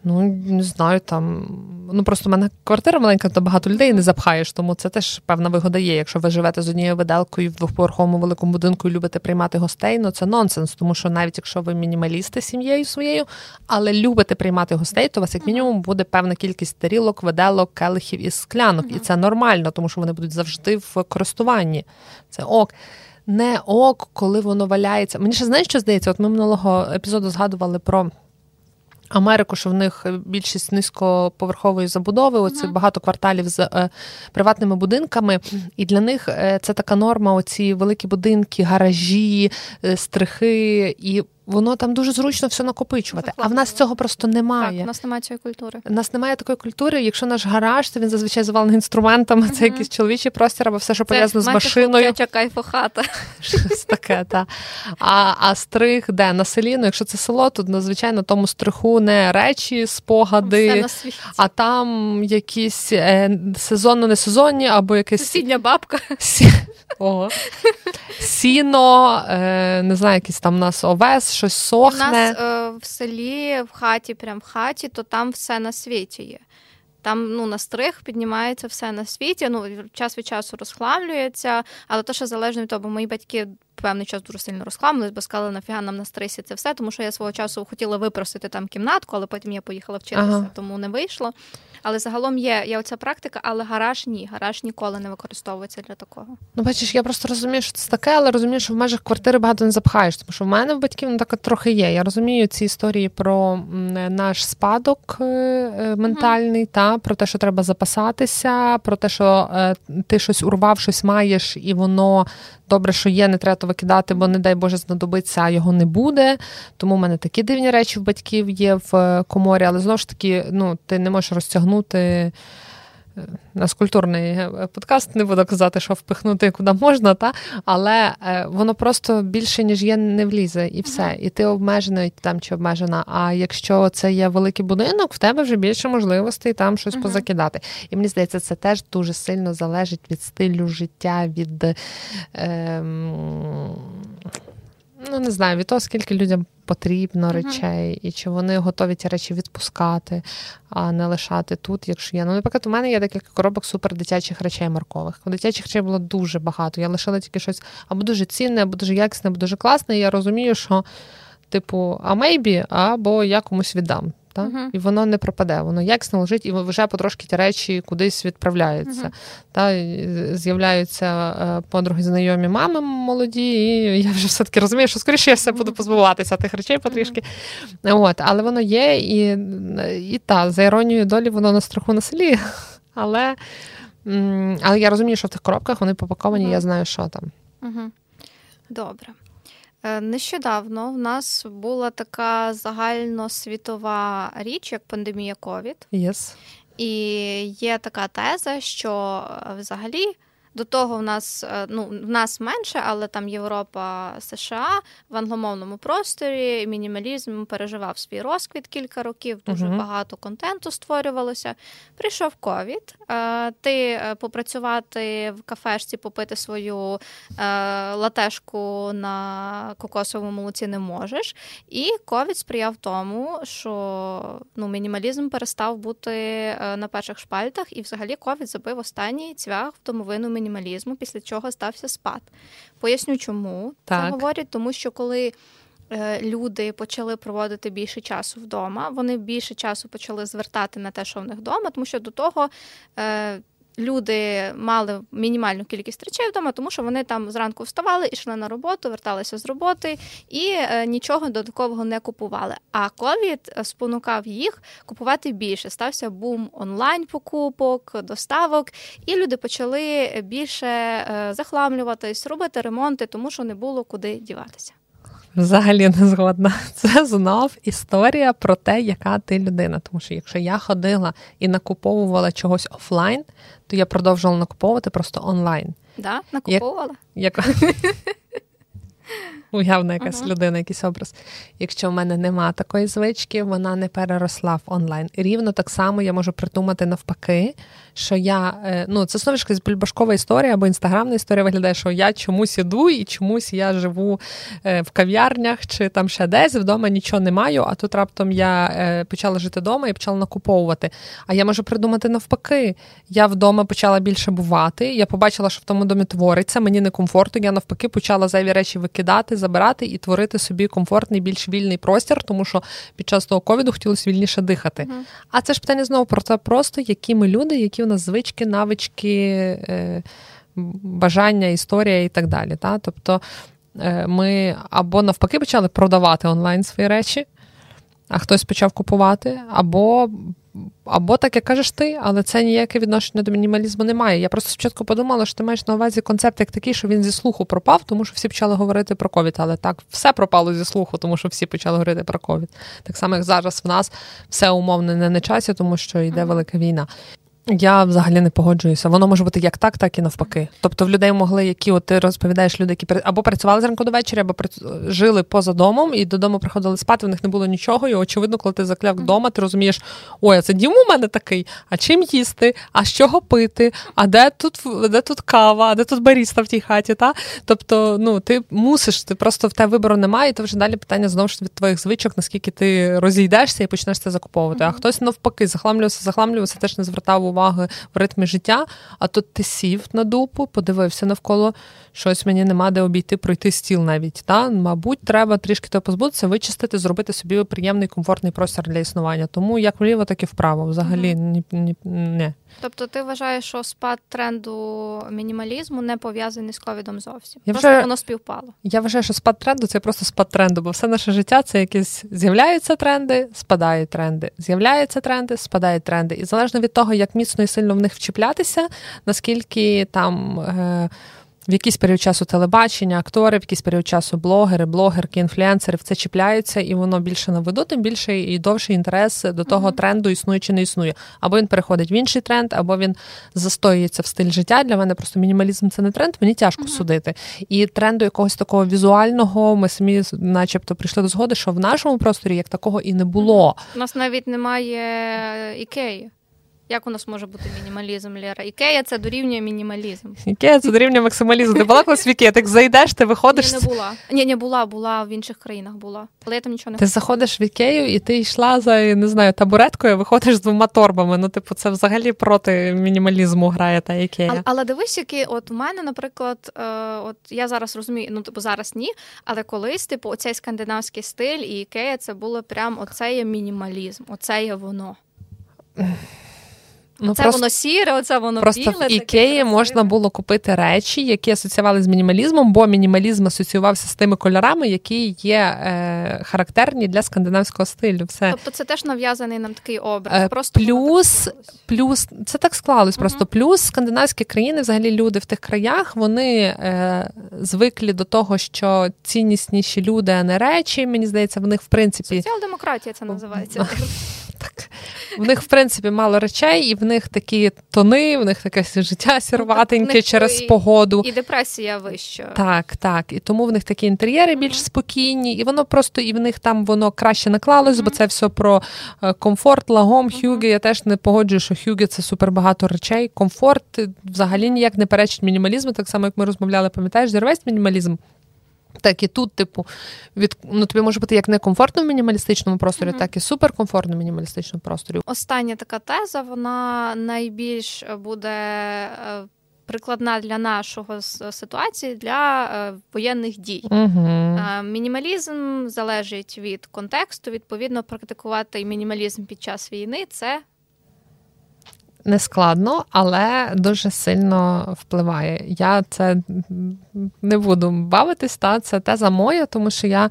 Ну, не знаю, там. Ну просто в мене квартира маленька, то багато людей не запхаєш, тому це теж певна вигода є. Якщо ви живете з однією виделкою в двохповерховому великому будинку і любите приймати гостей, ну це нонсенс, тому що навіть якщо ви мінімалісти сім'єю своєю, але любите приймати гостей, то у вас як мінімум буде певна кількість тарілок, виделок, келихів і склянок. І це нормально, тому що вони будуть завжди в користуванні. Це ок. Не ок, коли воно валяється. Мені ще знаєш, що здається? От ми минулого епізоду згадували про. Америку, що в них більшість низькоповерхової забудови, оці uh-huh. багато кварталів з е, приватними будинками, і для них е, це така норма: оці великі будинки, гаражі, е, стрихи. І воно там дуже зручно все накопичувати. А в нас цього просто немає. Так, У нас немає цієї культури. У нас немає такої культури. Якщо наш гараж, то він зазвичай завалений інструментами, це якийсь чоловічий простір або все, що пов'язано з машиною. Це кайфохата. Щось таке, та. А а стрих, де на селі, ну якщо це село, то надзвичайно на тому стриху не речі, спогади, а там якісь е, сезонно несезонні або якесь сусідня бабка. Ого. Сіно, е, не знаю, якийсь там у нас овес, щось сохне. У нас е, в селі, в хаті, прям в хаті, то там все на світі є. Там ну, на стрих піднімається все на світі. Ну, час від часу розхламлюється, але то, що залежно від того, бо мої батьки певний час дуже сильно розхламились, бо сказали, нафіга нам на стрисі це все, тому що я свого часу хотіла випросити там кімнатку, але потім я поїхала вчитися, ага. тому не вийшло. Але загалом є є оця практика, але гараж ні. Гараж ніколи не використовується для такого. Ну, бачиш, я просто розумію, що це таке, але розумію, що в межах квартири багато не запхаєш. Тому що в мене в батьків ну, так трохи є. Я розумію ці історії про наш спадок е, е, ментальний, mm-hmm. та про те, що треба запасатися, про те, що е, ти щось урвав, щось маєш, і воно добре, що є, не треба викидати, бо, не дай Боже, знадобиться, а його не буде. Тому в мене такі дивні речі в батьків є в е, коморі, але знову ж таки, ну, ти не можеш розтягнути. Е, нас культурний е, подкаст, не буду казати, що впихнути куди можна, та але воно просто більше, ніж є, не влізе, і все. І ти обмежений там чи обмежена. А якщо це є великий будинок, в тебе вже більше можливостей там щось uh-huh. позакидати. І мені здається, це теж дуже сильно залежить від стилю життя, від. Ем... Ну, не знаю, від того, скільки людям потрібно uh-huh. речей, і чи вони готові ті речі відпускати, а не лишати тут, якщо є. Ну, наприклад, у мене є декілька коробок супер дитячих речей маркових. У дитячих речей було дуже багато. Я лишила тільки щось або дуже цінне, або дуже якісне, або дуже класне. І я розумію, що, типу, а мейбі, або я комусь віддам. Та? Uh-huh. І воно не пропаде, воно якісно лежить, і вже потрошки ті речі кудись відправляються. Uh-huh. Та? З'являються е, подруги, знайомі мами молоді, і я вже все-таки розумію, що скоріше я все буду позбуватися тих речей потрішки. Uh-huh. От, Але воно є, і і та, за іронією долі, воно на страху на селі. Але але я розумію, що в тих коробках вони попаковані, я знаю, що там. Добре. Е, нещодавно в нас була така загальносвітова річ, як пандемія ковід. Yes. І є така теза, що е, взагалі. До того в нас е, ну в нас менше, але там Європа, США в англомовному просторі мінімалізм переживав свій розквіт кілька років. Дуже uh-huh. багато контенту створювалося. Прийшов ковід. Е, ти е, попрацювати в кафешці, попити свою латешку на кокосовому молоці не можеш. І ковід сприяв тому, що ну мінімалізм перестав бути на перших шпальтах, і взагалі ковід забив останній цвях в домовину мінімалізму, після чого стався спад. Поясню, чому так. це говорять, тому що коли. Е, люди почали проводити більше часу вдома. Вони більше часу почали звертати на те, що в них вдома, тому що до того е, люди мали мінімальну кількість речей вдома, тому що вони там зранку вставали, йшли на роботу, верталися з роботи і е, нічого додаткового не купували. А ковід е, спонукав їх купувати більше. Стався бум онлайн покупок, доставок, і люди почали більше е, захламлюватись, робити ремонти, тому що не було куди діватися. Взагалі не згодна. Це знов історія про те, яка ти людина. Тому що якщо я ходила і накуповувала чогось офлайн, то я продовжувала накуповувати просто онлайн. Да? Накуповувала? Як... Уявна якась uh-huh. людина, якийсь образ. Якщо в мене нема такої звички, вона не переросла в онлайн. І рівно так само я можу придумати навпаки, що я е, ну це знову ж якась бульбашкова історія або інстаграмна історія виглядає, що я чомусь іду і чомусь я живу е, в кав'ярнях чи там ще десь вдома нічого не маю. А тут раптом я е, почала жити вдома і почала накуповувати. А я можу придумати навпаки. Я вдома почала більше бувати. Я побачила, що в тому домі твориться, мені некомфортно. Я навпаки почала зайві речі викидати, забирати і творити собі комфортний, більш вільний простір, тому що під час того ковіду хотілося вільніше дихати. Mm-hmm. А це ж питання знову про це просто, які ми люди, які у нас звички, навички, е, бажання, історія і так далі. Та? Тобто е, ми або навпаки почали продавати онлайн свої речі, а хтось почав купувати, або або так, як кажеш ти, але це ніяке відношення до мінімалізму немає. Я просто спочатку подумала, що ти маєш на увазі концепт як такий, що він зі слуху пропав, тому що всі почали говорити про ковід. Але так, все пропало зі слуху, тому що всі почали говорити про ковід. Так само, як зараз в нас все умовно не на часі, тому що йде велика війна. Я взагалі не погоджуюся. Воно може бути як так, так і навпаки. Тобто, в людей могли, які от ти розповідаєш, люди, які або працювали зранку до вечора, або жили поза домом і додому приходили спати. В них не було нічого. І очевидно, коли ти закляв вдома, ти розумієш, ой, а це дім у мене такий. А чим їсти? А з чого пити? А де тут де тут кава? А де тут баріста в тій хаті? Та? Тобто, ну ти мусиш, ти просто в тебе вибору немає, і то вже далі питання знову ж від твоїх звичок, наскільки ти розійдешся і почнеш це закуповувати. А хтось навпаки захламлювався, захламлювався, теж не звертав уваги в ритмі життя, а тут ти сів на дупу, подивився навколо щось мені нема де обійти, пройти стіл навіть. Та? Мабуть, треба трішки того позбутися, вичистити, зробити собі приємний комфортний простір для існування. Тому як вліво, так і вправо. Взагалі ні, ні, ні. Тобто ти вважаєш, що спад тренду мінімалізму не пов'язаний з ковідом зовсім. Я просто вже, воно співпало. Я вважаю, що спад тренду це просто спад тренду, бо все наше життя це якісь з'являються тренди, спадають тренди, з'являються тренди, спадають тренди. І залежно від того, як міцно і сильно в них вчіплятися, наскільки там. Е- в якийсь період часу телебачення, актори, в якийсь період часу блогери, блогерки, інфлюенсери в це чіпляються, і воно більше на виду, тим більше і довший інтерес до того uh-huh. тренду існує чи не існує. Або він переходить в інший тренд, або він застоюється в стиль життя. Для мене просто мінімалізм це не тренд, мені тяжко uh-huh. судити. І тренду якогось такого візуального ми самі, начебто, прийшли до згоди, що в нашому просторі як такого і не було. У нас навіть немає ікеї. Як у нас може бути мінімалізм, Лера? Ікея це дорівнює мінімалізм. Ікея це дорівнює максималізм. Ти була колись в Ікея? Так зайдеш, ти виходиш. Ні, не була. Ні, не була, була в інших країнах була. Але я там нічого не Ти заходиш в Ікею і ти йшла за не знаю, табуреткою, виходиш з двома торбами. Ну, типу, це взагалі проти мінімалізму грає та Ікея. Але, але дивись, які от у мене, наприклад, е, от я зараз розумію, ну типу зараз ні, але колись, типу, оцей скандинавський стиль і Ікея це було прям оце є мінімалізм, оце є воно. Ну, Це просто, воно сіре, оце воно просто біле. в ікеї можна було купити речі, які асоціювали з мінімалізмом, бо мінімалізм асоціювався з тими кольорами, які є е, характерні для скандинавського стилю. Все. Тобто це теж нав'язаний нам такий образ. Е, просто Плюс, плюс це так склалось. Угу. Просто плюс скандинавські країни, взагалі люди в тих краях, вони е, звиклі до того, що ціннісніші люди, а не речі. Мені здається, в них в принципі соціал-демократія це називається. Так. В них, в принципі, мало речей, і в них такі тони, в них таке життя ну, сірватеньке ну, через і, погоду. І депресія вища. Так, так. І тому в них такі інтер'єри більш mm-hmm. спокійні, і воно просто і в них там воно краще наклалось, mm-hmm. бо це все про е, комфорт, лагом, mm-hmm. хюгі. Я теж не погоджую, що хюгі це супер багато речей. Комфорт взагалі ніяк не перечить мінімалізму, так само як ми розмовляли, пам'ятаєш, зірвесь мінімалізм. Так і тут, типу, від ну тобі може бути як некомфортно в мінімалістичному просторі, mm-hmm. так і суперкомфортно в мінімалістичному просторі. Остання така теза, вона найбільш буде е, прикладна для нашого ситуації для е, воєнних дій. Mm-hmm. Мінімалізм залежить від контексту. Відповідно, практикувати мінімалізм під час війни це не складно, але дуже сильно впливає. Я це не буду бавитись, та це теза моя, тому що я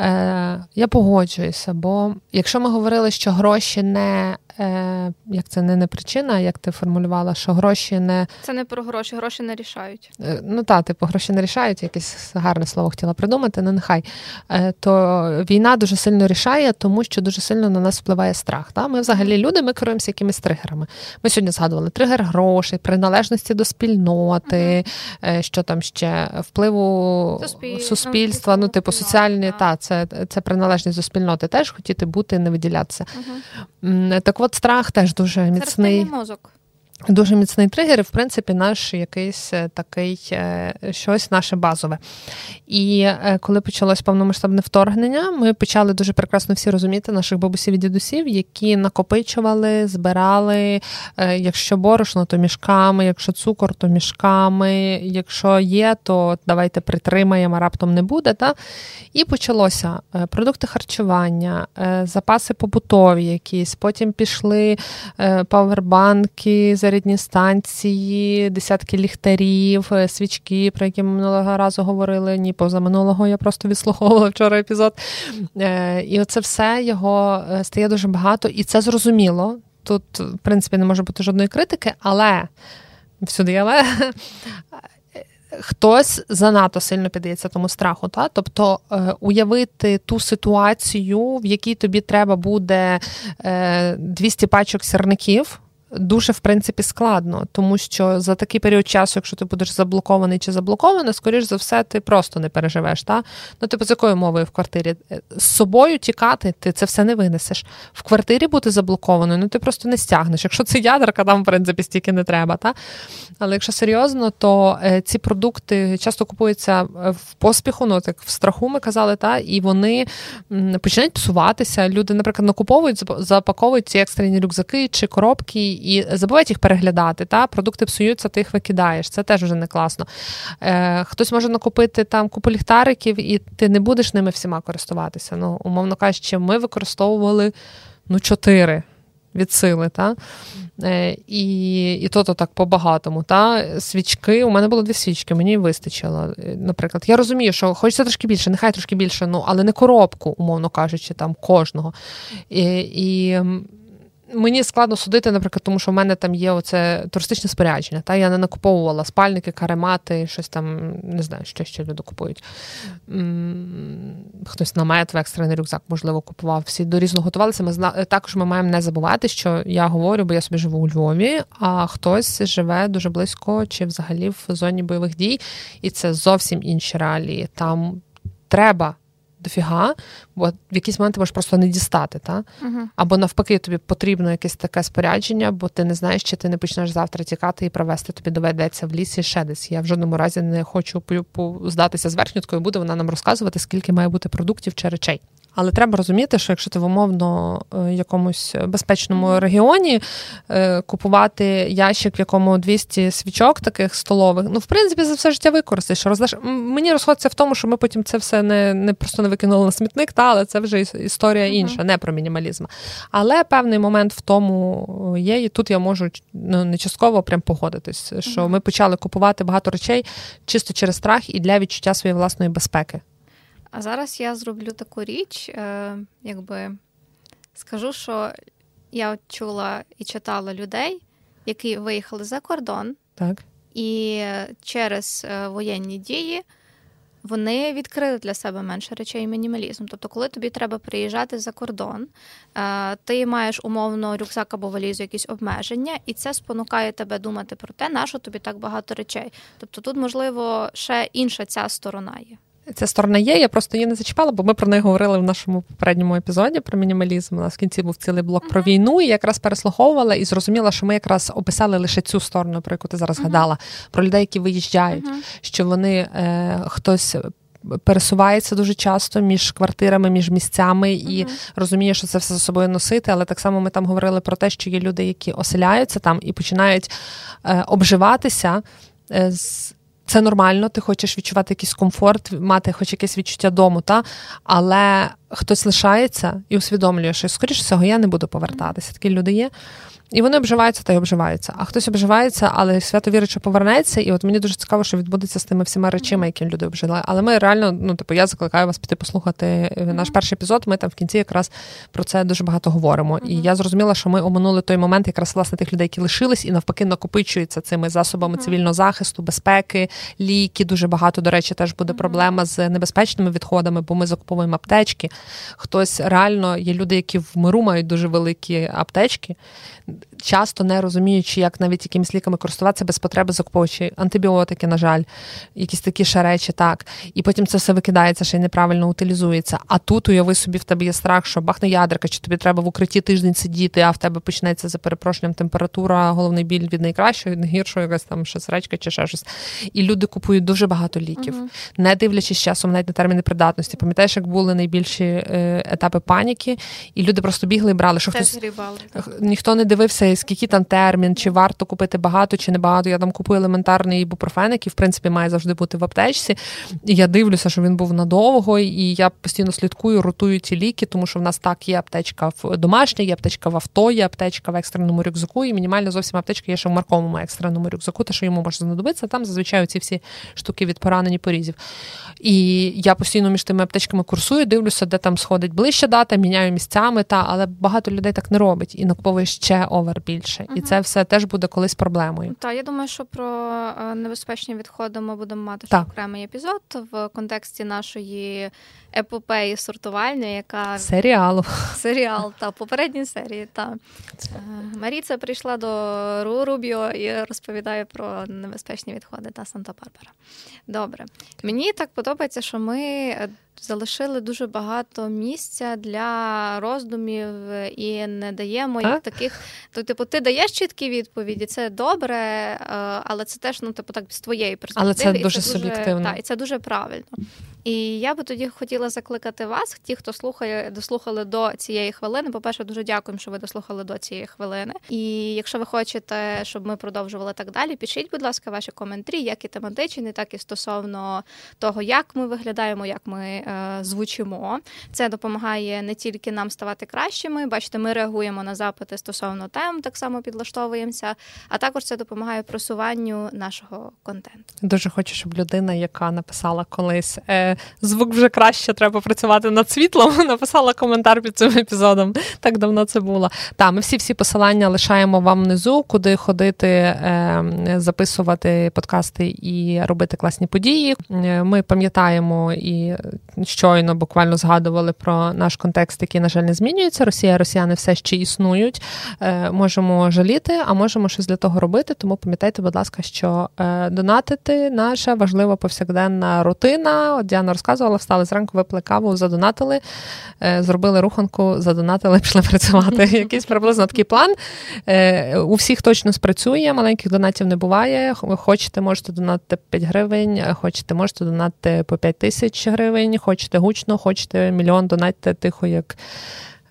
е, я погоджуюся. Бо якщо ми говорили, що гроші не е, як це не не причина, як ти формулювала, що гроші не це не про гроші, гроші не рішають. Е, ну так, типу, гроші не рішають, якесь гарне слово хотіла придумати, ну нехай. Е, то війна дуже сильно рішає, тому що дуже сильно на нас впливає страх. Та? Ми взагалі люди, ми керуємося якимись тригерами. Ми сьогодні згадували тригер грошей, приналежності до спільноти, uh-huh. що там ще впливу Суспіль... суспільства, ну, типу, соціальні, та, це це приналежність до спільноти, теж хотіти бути, не виділятися. Uh-huh. Так от страх теж дуже міцний. Це мозок. Дуже міцний тригер, і в принципі, наш якийсь е, такий е, щось наше базове. І е, коли почалось повномасштабне вторгнення, ми почали дуже прекрасно всі розуміти наших бабусів і дідусів, які накопичували, збирали. Якщо борошно, то мішками, якщо цукор, то мішками. Якщо є, то давайте притримаємо, раптом не буде. Та? І почалося продукти харчування, запаси побутові, якісь. Потім пішли павербанки зарядні станції, десятки ліхтарів, е, свічки, про які ми минулого разу говорили. Ні, позаминулого я просто відслуховувала вчора епізод. Е, і оце все його е, стає дуже багато, і це зрозуміло. Тут, в принципі, не може бути жодної критики, але всюди але. Хтось занадто сильно піддається тому страху, та тобто уявити ту ситуацію, в якій тобі треба буде е, 200 пачок сірників, дуже в принципі складно, тому що за такий період часу, якщо ти будеш заблокований чи заблокований, скоріш за все, ти просто не переживеш. Та? Ну, типу, з якою мовою в квартирі? З собою тікати, ти це все не винесеш. В квартирі бути заблокованою, ну ти просто не стягнеш. Якщо це ядерка, там в принципі стільки не треба. Та? Але якщо серйозно, то е, ці продукти часто купуються е, в поспіху, ну так в страху ми казали, та і вони починають псуватися. Люди, наприклад, накуповують, запаковують ці екстрені рюкзаки чи коробки і забувають їх переглядати. Та Продукти псуються, ти їх викидаєш. Це теж вже не класно. Е, Хтось може накупити там купу ліхтариків, і ти не будеш ними всіма користуватися. Ну, умовно кажучи, ми використовували ну, чотири від сили. Та? Е, І і то-то так по-багатому. Та? Свічки, у мене було дві свічки, мені вистачило. Е, наприклад, я розумію, що хочеться трошки більше, нехай трошки більше, ну, але не коробку, умовно кажучи, там кожного. І, і Мені складно судити, наприклад, тому що в мене там є оце туристичне спорядження. Та Я не накуповувала спальники, каремати, щось там, не знаю, що ще люди купують. Хтось намет в екстрений рюкзак, можливо, купував. Всі до готувалися. Ми. Також ми маємо не забувати, що я говорю, бо я собі живу у Львові, а хтось живе дуже близько чи взагалі в зоні бойових дій, і це зовсім інші реалії. Там треба дофіга, бо в якийсь момент ти можеш просто не дістати. Та? uh Або навпаки, тобі потрібно якесь таке спорядження, бо ти не знаєш, чи ти не почнеш завтра тікати і провести тобі доведеться в лісі ще десь. Я в жодному разі не хочу здатися з верхньоткою, буде вона нам розказувати, скільки має бути продуктів чи речей. Але треба розуміти, що якщо ти в умовно е, якомусь безпечному регіоні е, купувати ящик, в якому 200 свічок таких столових, ну в принципі за все життя використаєш. Роздаш мені розходиться в тому, що ми потім це все не не просто не викинули на смітник, та але це вже історія інша, не про мінімалізм. Але певний момент в тому є, і тут я можу ну, не частково прям погодитись, що ми почали купувати багато речей чисто через страх і для відчуття своєї власної безпеки. А зараз я зроблю таку річ, е, якби скажу, що я чула і читала людей, які виїхали за кордон, так. і через е, воєнні дії вони відкрили для себе менше речей мінімалізм. Тобто, коли тобі треба приїжджати за кордон, е, ти маєш умовно рюкзак або валізу, якісь обмеження, і це спонукає тебе думати про те, на що тобі так багато речей. Тобто, тут можливо ще інша ця сторона є. Ця сторона є, я просто її не зачіпала, бо ми про неї говорили в нашому попередньому епізоді про мінімалізм. У нас в кінці був цілий блок uh-huh. про війну, і якраз переслуховувала і зрозуміла, що ми якраз описали лише цю сторону, про яку ти зараз uh-huh. гадала, про людей, які виїжджають, uh-huh. що вони е, хтось. Пересувається дуже часто між квартирами, між місцями і uh-huh. розуміє, що це все за собою носити. Але так само ми там говорили про те, що є люди, які оселяються там і починають е, обживатися е, з це нормально, ти хочеш відчувати якийсь комфорт, мати хоч якесь відчуття дому, та але хтось лишається і усвідомлює, що скоріш всього я не буду повертатися. Такі люди є. І вони обживаються та й обживаються. А хтось обживається, але свято вірить, що повернеться. І от мені дуже цікаво, що відбудеться з тими всіма речами, які люди обжили. Але ми реально, ну типу, я закликаю вас піти послухати е, наш перший епізод. Ми там в кінці якраз про це дуже багато говоримо. І я зрозуміла, що ми оминули той момент, якраз власне тих людей, які лишились, і навпаки накопичуються цими засобами цивільного захисту, безпеки, ліки. Дуже багато, до речі, теж буде проблема з небезпечними відходами, бо ми закуповуємо аптечки. Хтось реально є люди, які в миру мають дуже великі аптечки часто не розуміючи, як навіть якимись ліками користуватися без потреби закуповуючи антибіотики, на жаль, якісь такі ще речі, так. І потім це все викидається, ще й неправильно утилізується. А тут уяви собі, в тебе є страх, що бахне ядерка, чи тобі треба в укритті тиждень сидіти, а в тебе почнеться за перепрошенням температура, головний біль від найкращого, від найгіршого, якась там щось речка чи ще щось. І люди купують дуже багато ліків, uh не дивлячись часом навіть на терміни придатності. Пам'ятаєш, як були найбільші е, етапи паніки, і люди просто бігли і брали, що хтось ніхто не дивився скільки там термін, чи варто купити багато, чи не багато. Я там купую елементарний ібупрофен, який в принципі має завжди бути в аптечці. І я дивлюся, що він був надовго, і я постійно слідкую, ротую ці ліки, тому що в нас так є аптечка в домашній, є аптечка в авто, є аптечка в екстреному рюкзаку, і мінімально зовсім аптечка є ще в марковому екстреному рюкзаку, те, що йому може знадобитися. Там зазвичай ці всі штуки від поранені порізів. І я постійно між тими аптечками курсую, дивлюся, де там сходить ближче дата, міняю місцями, та але багато людей так не робить і накуповує ще over більше, і це все теж буде колись проблемою. Так, я думаю, що про е, небезпечні відходи ми будемо мати ще окремий епізод в контексті нашої епопеї сортувальної, яка серіалу серіал та попередній серії. Та е, Маріца прийшла до Рубіо і розповідає про небезпечні відходи та Санта-Барбара. Добре, мені так подобається, що ми залишили дуже багато місця для роздумів і не даємо їх таких. То, типу, ти даєш чіткі відповіді, це добре, е, але це теж ну, типу, так з твоєї перспективи. Але це дуже суб'єктивно. Так, і це дуже правильно. І я би тоді хотіла закликати вас, ті, хто слухає, дослухали до цієї хвилини. По перше, дуже дякуємо, що ви дослухали до цієї хвилини. І якщо ви хочете, щоб ми продовжували так далі, пишіть, будь ласка, ваші коментарі, як і тематичні, так і стосовно того, як ми виглядаємо, як ми е, звучимо. Це допомагає не тільки нам ставати кращими. Бачите, ми реагуємо на запити стосовно тем, так само підлаштовуємося, а також це допомагає просуванню нашого контенту. Дуже хочу, щоб людина, яка написала колись. Е, звук вже краще, треба працювати над світлом. Написала коментар під цим епізодом. Так давно це було. Та ми всі всі посилання лишаємо вам внизу, куди ходити, е, записувати подкасти і робити класні події. Е, ми пам'ятаємо і щойно буквально згадували про наш контекст, який, на жаль, не змінюється. Росія, росіяни все ще існують. Е, можемо жаліти, а можемо щось для того робити. Тому пам'ятайте, будь ласка, що донатити наша важлива повсякденна рутина. Діана розказувала, встали зранку, випили каву, задонатили, е, зробили руханку, задонатили, пішли працювати. Якийсь приблизно такий план. Е, у всіх точно спрацює, маленьких донатів не буває. Хочете, можете донатити 5 гривень, хочете, можете донатити по 5 тисяч гривень, хочете гучно, хочете мільйон, донатити тихо, як.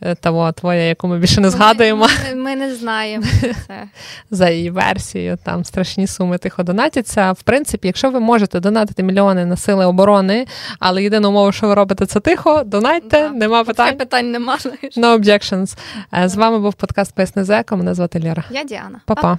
Е, того твоя, яку ми більше не згадуємо. Ми, ми не знаємо це. За її версією, там страшні суми тихо донатяться. В принципі, якщо ви можете донатити мільйони на сили оборони, але єдина умова, що ви робите, це тихо, донатьте, да. нема питань. питань нема. No objections. Е, з вами був подкаст Поясни Зека. Мене звати Ліра. Я Діана. Па-па.